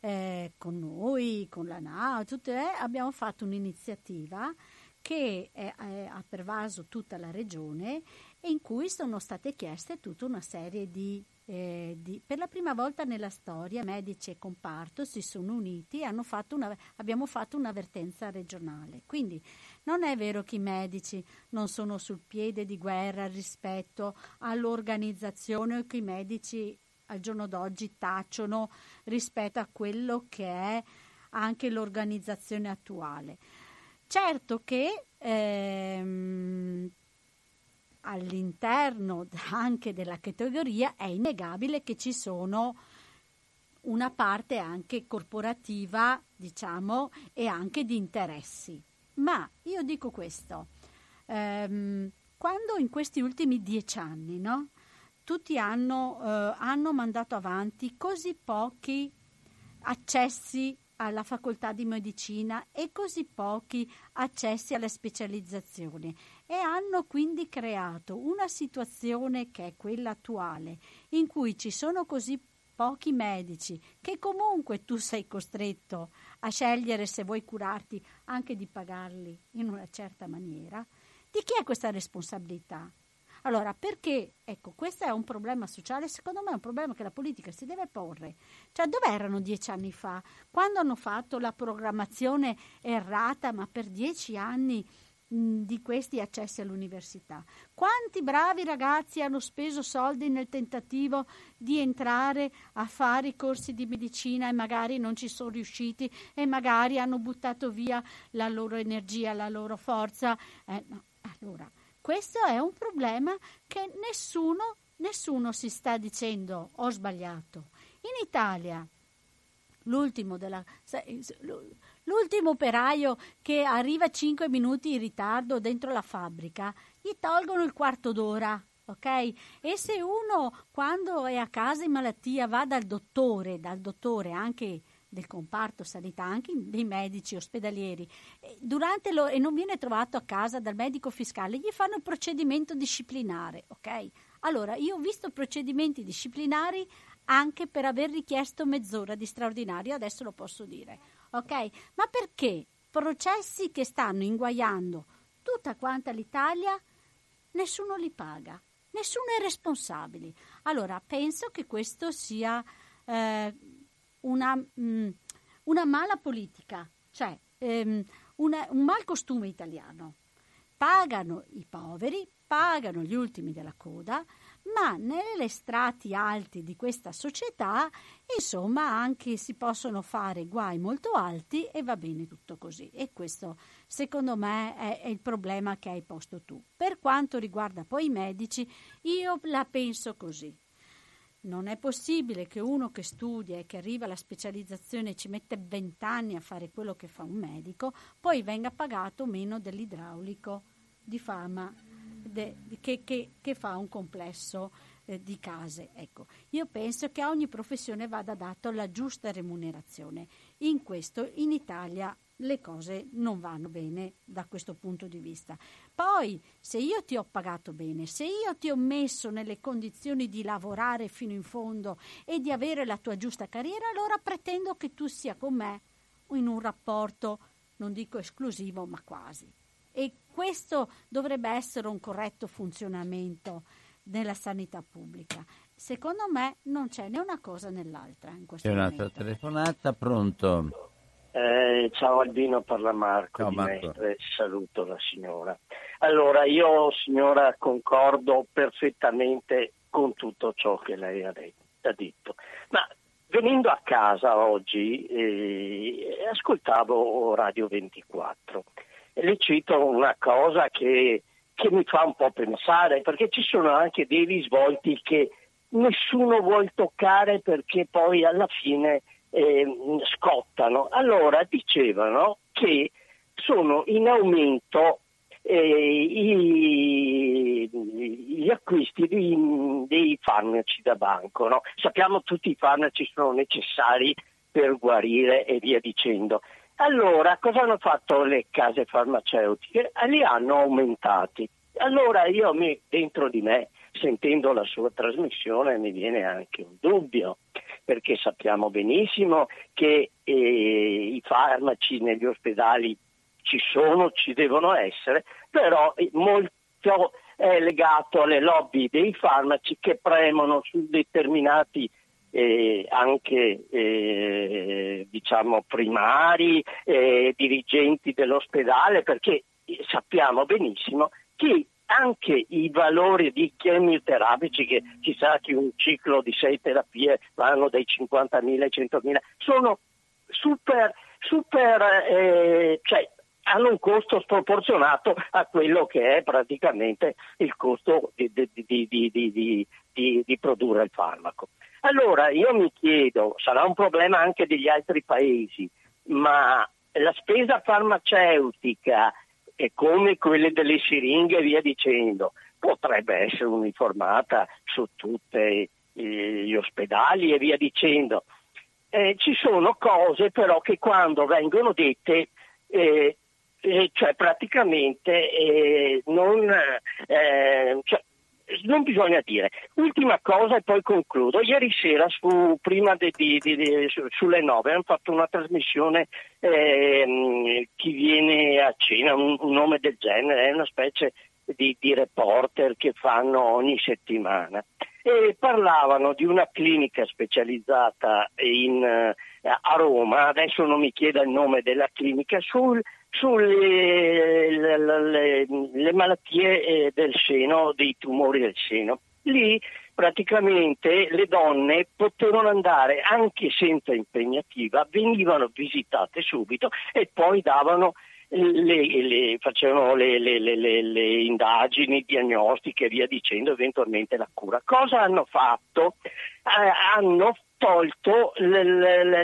S3: eh, con noi, con la NAO, eh, abbiamo fatto un'iniziativa che ha pervaso tutta la regione in cui sono state chieste tutta una serie di, eh, di, per la prima volta nella storia medici e comparto si sono uniti e fatto una, abbiamo fatto un'avvertenza regionale. Quindi non è vero che i medici non sono sul piede di guerra rispetto all'organizzazione o che i medici al giorno d'oggi tacciono rispetto a quello che è anche l'organizzazione attuale. Certo che ehm, all'interno anche della categoria è innegabile che ci sono una parte anche corporativa, diciamo, e anche di interessi. Ma io dico questo, ehm, quando in questi ultimi dieci anni, no, tutti hanno, eh, hanno mandato avanti così pochi accessi alla facoltà di medicina e così pochi accessi alle specializzazioni e hanno quindi creato una situazione che è quella attuale in cui ci sono così pochi medici che comunque tu sei costretto a scegliere se vuoi curarti anche di pagarli in una certa maniera, di chi è questa responsabilità? Allora, perché, ecco, questo è un problema sociale, secondo me è un problema che la politica si deve porre. Cioè, dove erano dieci anni fa? Quando hanno fatto la programmazione errata, ma per dieci anni di questi accessi all'università. Quanti bravi ragazzi hanno speso soldi nel tentativo di entrare a fare i corsi di medicina e magari non ci sono riusciti e magari hanno buttato via la loro energia, la loro forza. Eh, no. Allora, questo è un problema che nessuno, nessuno si sta dicendo ho sbagliato. In Italia, l'ultimo della L'ultimo operaio che arriva 5 minuti in ritardo dentro la fabbrica, gli tolgono il quarto d'ora. Ok? E se uno quando è a casa in malattia va dal dottore, dal dottore anche del comparto sanità, anche dei medici ospedalieri, lo, e non viene trovato a casa dal medico fiscale, gli fanno il procedimento disciplinare, ok? Allora, io ho visto procedimenti disciplinari anche per aver richiesto mezz'ora di straordinario, adesso lo posso dire. Ok? Ma perché processi che stanno inguaiando tutta quanta l'Italia, nessuno li paga, nessuno è responsabile. Allora, penso che questo sia eh, una, mh, mm, una, mala politica, cioè ehm, una, un mal costume italiano. Pagano i poveri, pagano gli ultimi della coda, ma nelle strati alti di questa società, insomma, anche si possono fare guai molto alti e va bene tutto così. E questo, secondo me, è, è il problema che hai posto tu. Per quanto riguarda poi i medici, io la penso così. Non è possibile che uno che studia e che arriva alla specializzazione ci mette vent'anni a fare quello che fa un medico, poi venga pagato meno dell'idraulico di fama de, che, che, che, fa un complesso eh, di case. Ecco, io penso che a ogni professione vada data la giusta remunerazione. In questo in Italia le cose non vanno bene da questo punto di vista. Poi, se io ti ho pagato bene, se io ti ho messo nelle condizioni di lavorare fino in fondo e di avere la tua giusta carriera, allora pretendo che tu sia con me in un rapporto, non dico esclusivo, ma quasi. E questo dovrebbe essere un corretto funzionamento della sanità pubblica. Secondo me non c'è né una cosa né l'altra in questo
S2: C'è
S3: momento.
S2: un'altra telefonata, pronto?
S8: Eh, ciao Albino, parla Marco
S2: Ciao,
S8: di
S2: Marco.
S8: Mestre, saluto la signora. Allora, io signora concordo perfettamente con tutto ciò che lei ha detto. Ha detto. Ma venendo a casa oggi eh, ascoltavo Radio 24 e le cito una cosa che, che mi fa un po' pensare, perché ci sono anche dei risvolti che nessuno vuole toccare perché poi alla fine eh, scottano. Allora dicevano che sono in aumento eh, i, gli acquisti di, dei farmaci da banco. No? Sappiamo tutti i farmaci sono necessari per guarire e via dicendo. Allora, cosa hanno fatto le case farmaceutiche? Li hanno aumentati. Allora io mi, dentro di me, sentendo la sua trasmissione, mi viene anche un dubbio, perché sappiamo benissimo che eh, i farmaci negli ospedali ci sono, ci devono essere, però molto è legato alle lobby dei farmaci che premono su determinati eh, anche eh, diciamo primari, dirigenti dell'ospedale, perché sappiamo benissimo che anche i valori di chemioterapici, che sa che un ciclo di sei terapie vanno dai 50.000 ai 100.000, sono super, super eh, cioè, hanno un costo sproporzionato a quello che è praticamente il costo di, di, di, di produrre il farmaco. Allora io mi chiedo, sarà un problema anche degli altri paesi, ma la spesa farmaceutica e come quelle delle siringhe e via dicendo potrebbe essere uniformata su tutti gli ospedali e via dicendo. Eh, ci sono cose però che quando vengono dette eh, eh, cioè praticamente eh, non, eh, non bisogna dire. Ultima cosa e poi concludo. Ieri sera su, prima di, di, di, sulle 9 hanno fatto una trasmissione eh, chi viene a cena, un, un, nome del genere, è una specie di reporter che fanno ogni settimana e parlavano di una clinica specializzata in, a Roma, adesso non mi chieda il nome della clinica, sul sulle le, le, le malattie eh, del seno, dei tumori del seno. Lì praticamente le donne potevano andare anche senza impegnativa, venivano visitate subito e poi davano le, le, facevano le, le, indagini diagnostiche e via dicendo, eventualmente la cura. Cosa hanno fatto? Eh, hanno tolto,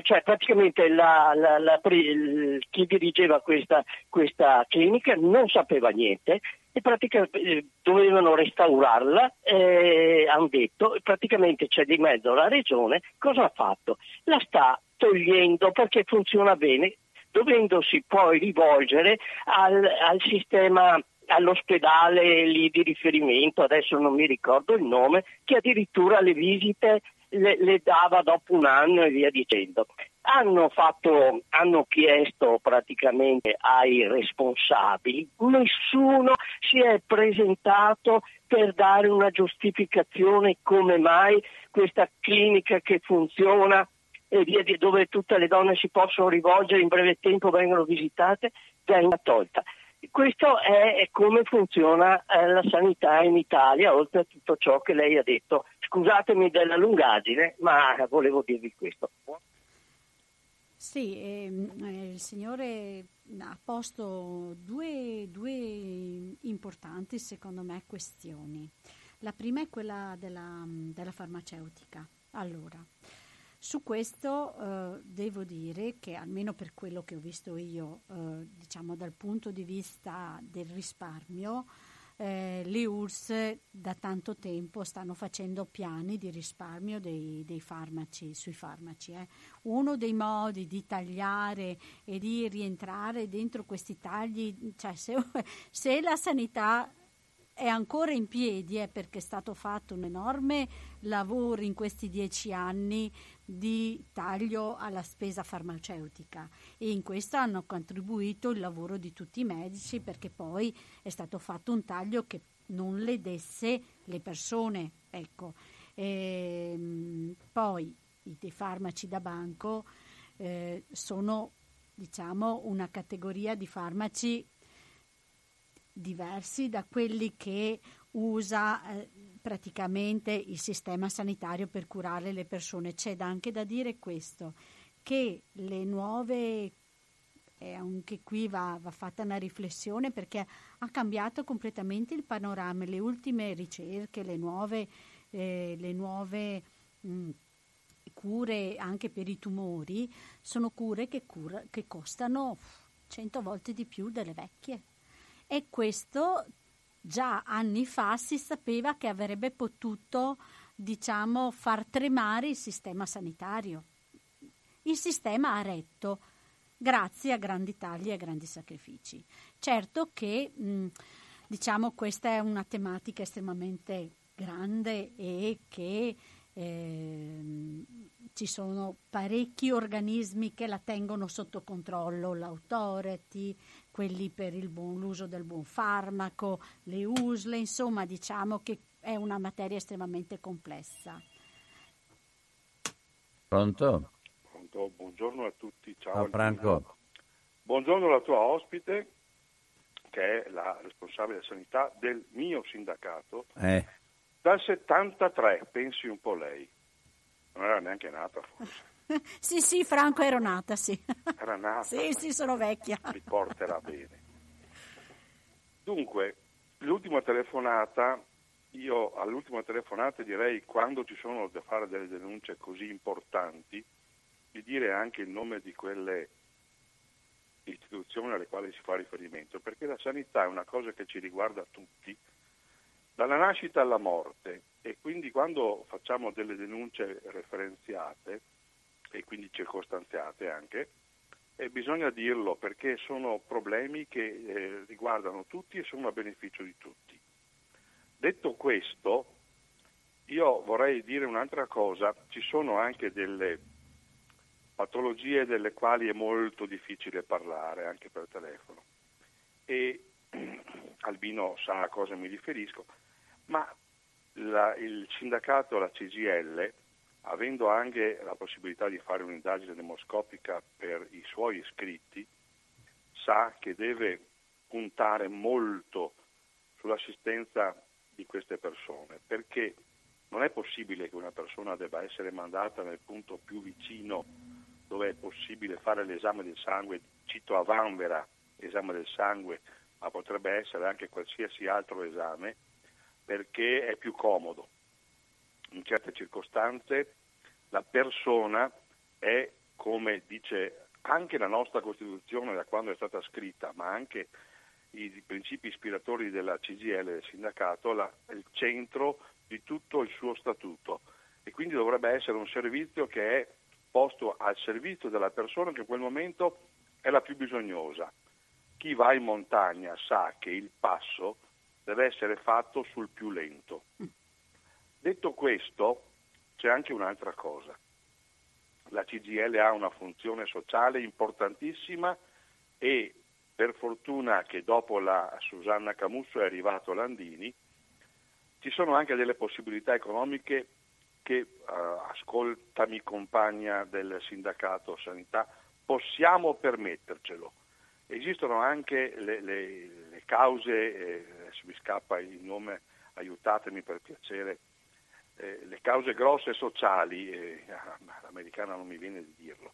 S8: cioè praticamente la, la, la, chi dirigeva questa, questa, clinica non sapeva niente e praticamente eh, dovevano restaurarla, eh, hanno detto, praticamente c'è di mezzo la regione, cosa ha fatto? La sta togliendo perché funziona bene, dovendosi poi rivolgere al, al sistema all'ospedale lì di riferimento, adesso non mi ricordo il nome, che addirittura le visite le, le dava dopo un anno e via dicendo. Hanno, fatto, hanno chiesto praticamente ai responsabili, nessuno si è presentato per dare una giustificazione come mai questa clinica che funziona e via di dove tutte le donne si possono rivolgere in breve tempo vengono visitate venga tolta. Questo è come funziona eh, la sanità in Italia, oltre a tutto ciò che lei ha detto. Scusatemi della lungaggine, ma volevo dirvi questo.
S3: Sì, ehm, eh, il Signore ha posto due, due, importanti, secondo me, questioni. La prima è quella della, della farmaceutica. Allora, su questo eh, devo dire che almeno per quello che ho visto io, eh, diciamo dal punto di vista del risparmio, eh, le URSS da tanto tempo stanno facendo piani di risparmio dei, dei farmaci, sui farmaci. Eh. Uno dei modi di tagliare e di rientrare dentro questi tagli, cioè se, se la sanità è ancora in piedi è perché è stato fatto un enorme lavoro in questi dieci anni di taglio alla spesa farmaceutica e in questo hanno contribuito il lavoro di tutti i medici perché poi è stato fatto un taglio che non ledesse le persone. Ecco. E, ehm, poi i farmaci da banco eh, sono diciamo una categoria di farmaci diversi da quelli che usa eh, praticamente il sistema sanitario per curare le persone. C'è anche da dire questo, che le nuove, e anche qui va, va, fatta una riflessione perché ha cambiato completamente il panorama, le ultime ricerche, le nuove, eh, le nuove mh, cure anche per i tumori, sono cure che, cura, che costano 100 volte di più delle vecchie e questo già anni fa si sapeva che avrebbe potuto diciamo, far tremare il sistema sanitario. Il sistema ha retto grazie a grandi tagli e a grandi sacrifici. Certo che mh, diciamo, questa è una tematica estremamente grande e che eh, ci sono parecchi organismi che la tengono sotto controllo, l'autority, quelli per buon, l'uso del buon farmaco, le USLE, insomma diciamo che è una materia estremamente complessa.
S2: Pronto?
S9: Pronto, buongiorno a tutti, ciao.
S2: Ciao Franco.
S9: Buongiorno alla tua ospite, che è la responsabile della sanità del mio sindacato.
S2: Eh.
S9: Dal 73, pensi un po' lei. Non era neanche nata forse.
S3: sì, sì, Franco ero nata, sì.
S9: Era nata?
S3: sì, sì, sono vecchia.
S9: Mi porterà bene. Dunque, l'ultima telefonata, io all'ultima telefonata direi quando ci sono da fare delle denunce così importanti, di dire anche il nome di quelle istituzioni alle quali si fa riferimento, perché la sanità è una cosa che ci riguarda tutti, dalla nascita alla morte, e quindi quando facciamo delle denunce referenziate, e quindi circostanziate anche, e bisogna dirlo perché sono problemi che eh, riguardano tutti e sono a beneficio di tutti. Detto questo, io vorrei dire un'altra cosa, ci sono anche delle patologie delle quali è molto difficile parlare anche per telefono e Albino sa a cosa mi riferisco, ma la, il sindacato, la CGL, avendo anche la possibilità di fare un'indagine demoscopica per i suoi iscritti, sa che deve puntare molto sull'assistenza di queste persone, perché non è possibile che una persona debba essere mandata nel punto più vicino dove è possibile fare l'esame del sangue, cito a Vanvera l'esame del sangue, ma potrebbe essere anche qualsiasi altro esame, perché è più comodo in certe circostanze la persona è, come dice anche la nostra Costituzione da quando è stata scritta, ma anche i principi ispiratori della CGL, del sindacato, la, il centro di tutto il suo statuto e quindi dovrebbe essere un servizio che è posto al servizio della persona che in quel momento è la più bisognosa. chi va in montagna sa che il passo deve essere fatto sul più lento. Detto questo, c'è anche un'altra cosa. La CGL ha una funzione sociale importantissima e per fortuna che dopo la Susanna Camusso è arrivato Landini, ci sono anche delle possibilità economiche che, uh, ascoltami compagna del sindacato sanità, possiamo permettercelo. Esistono anche le, le, le cause, eh, mi scappa il nome, aiutatemi per piacere, eh, le cause grosse sociali, eh, l'americana non mi viene di dirlo,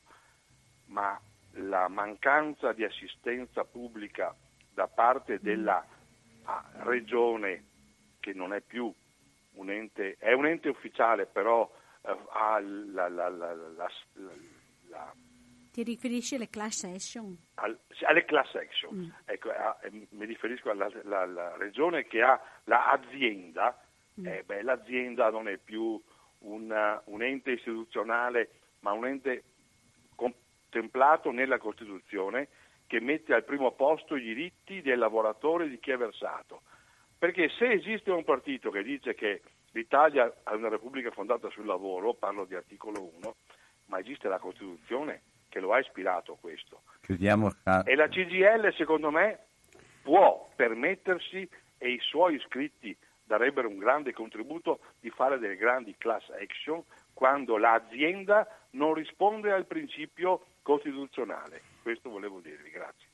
S9: ma la mancanza di assistenza pubblica da parte della ah, regione, che non è più un ente, è un ente ufficiale, però eh, ha la, la, la, la,
S3: Ti riferisci alle class action?
S9: Al, alle class action, mm. ecco, a, eh, mi riferisco alla, regione che ha l'azienda, mm. Eh, beh, l'azienda non è più una, un ente istituzionale, ma un ente contemplato nella Costituzione che mette al primo posto i diritti del lavoratore di chi è versato. Perché se esiste un partito che dice che l'Italia è una repubblica fondata sul lavoro, parlo di articolo 1, ma esiste la Costituzione che lo ha ispirato questo.
S2: Chiudiamo.
S9: E la CGL secondo me può permettersi e i suoi iscritti darebbero un grande contributo di fare delle grandi class action quando l'azienda non risponde al principio costituzionale. Questo volevo dirvi, grazie.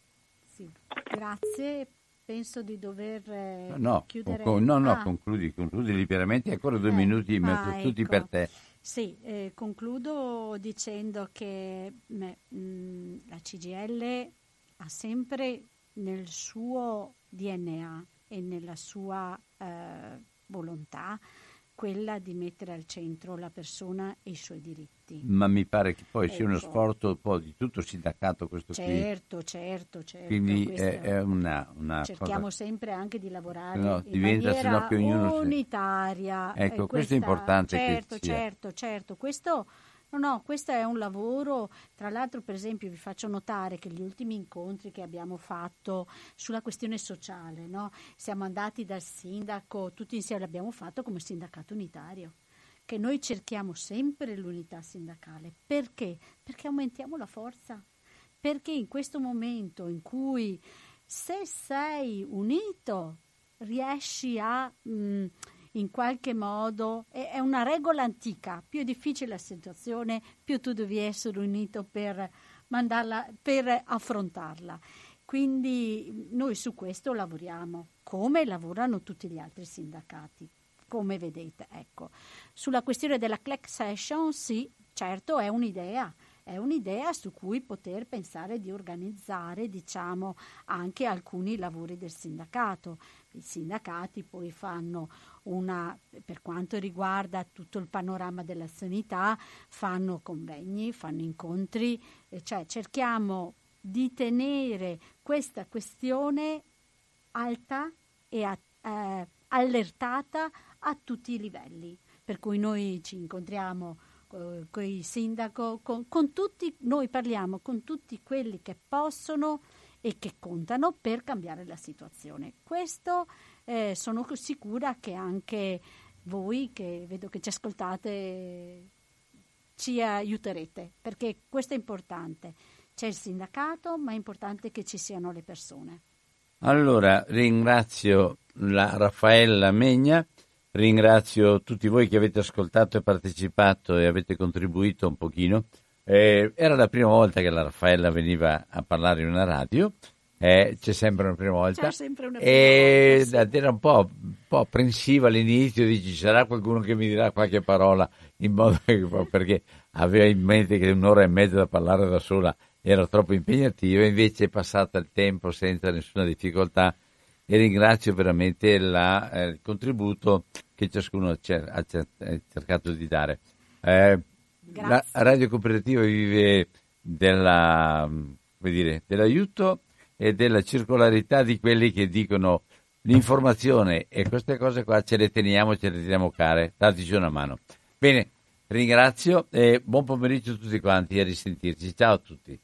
S3: Sì, grazie. Penso di dover eh,
S2: no,
S3: chiudere.
S2: Con, no, no, ah. concludi, concludi liberamente, ancora due eh, minuti mezzo,
S3: ah,
S2: tutti
S3: ecco.
S2: per te.
S3: Sì, eh, concludo dicendo che mh, mm, la CGL ha sempre nel suo DNA e nella sua eh, volontà quella di mettere al centro la persona e i suoi diritti.
S2: Ma mi pare che poi ecco. sia uno
S3: Ecco.
S2: sforzo un po' di tutto il sindacato questo
S3: Certo, certo, certo.
S2: qui. Quindi è, è una, una
S3: cerchiamo
S2: cosa...
S3: sempre anche di lavorare
S2: No,
S3: in
S2: diventa
S3: maniera
S2: ognuno
S3: unitaria.
S2: Ecco,
S3: Eh,
S2: questo è importante che
S3: Certo, certo, certo. Questo, no, no, questo è un lavoro, tra l'altro per esempio vi faccio notare che gli ultimi incontri che abbiamo fatto sulla questione sociale, no? siamo andati dal sindaco, tutti insieme l'abbiamo fatto come sindacato unitario che noi cerchiamo sempre l'unità sindacale. Perché? Perché aumentiamo la forza. Perché in questo momento in cui se sei unito riesci a mh, in qualche modo è, una regola antica, più è difficile la situazione, più tu devi essere unito per mandarla per affrontarla. Quindi noi su questo lavoriamo, come lavorano tutti gli altri sindacati, come vedete, ecco. Sulla questione della class session, sì, certo è un'idea, è un'idea su cui poter pensare di organizzare, diciamo, anche alcuni lavori del sindacato. I sindacati poi fanno una, per quanto riguarda tutto il panorama della sanità, fanno convegni, fanno incontri, cioè cerchiamo di tenere questa questione alta e a- eh, allertata a tutti i livelli. Per cui noi ci incontriamo con il sindaco, con, con tutti, noi parliamo con tutti quelli che possono e che contano per cambiare la situazione. Questo eh, sono sicura che anche voi, che vedo che ci ascoltate, ci aiuterete, perché questo è importante. C'è il sindacato, ma è importante che ci siano le persone.
S2: Allora, ringrazio la Raffaella Megna, ringrazio tutti voi che avete ascoltato e partecipato e avete contribuito un pochino. Eh, era la prima volta che la Raffaella veniva a parlare in una radio, eh, c'è sempre una prima volta.
S3: Sempre una prima
S2: e
S3: volta, sì.
S2: era un po', un po' apprensiva all'inizio, dici ci sarà qualcuno che mi dirà qualche parola in modo che, perché aveva in mente che un'ora e mezza da parlare da sola era troppo impegnativa, invece è passata il tempo senza nessuna difficoltà e ringrazio veramente la, eh, il contributo che ciascuno ha, cer- ha cer- ha cercato di dare. Eh, la. Radio Cooperativa vive della, dire, dell'aiuto e della circolarità di quelli che dicono l'informazione e queste cose qua ce le teniamo, ce le teniamo care, dateci una mano. Bene, ringrazio e buon pomeriggio a tutti quanti e a risentirci. Ciao a tutti.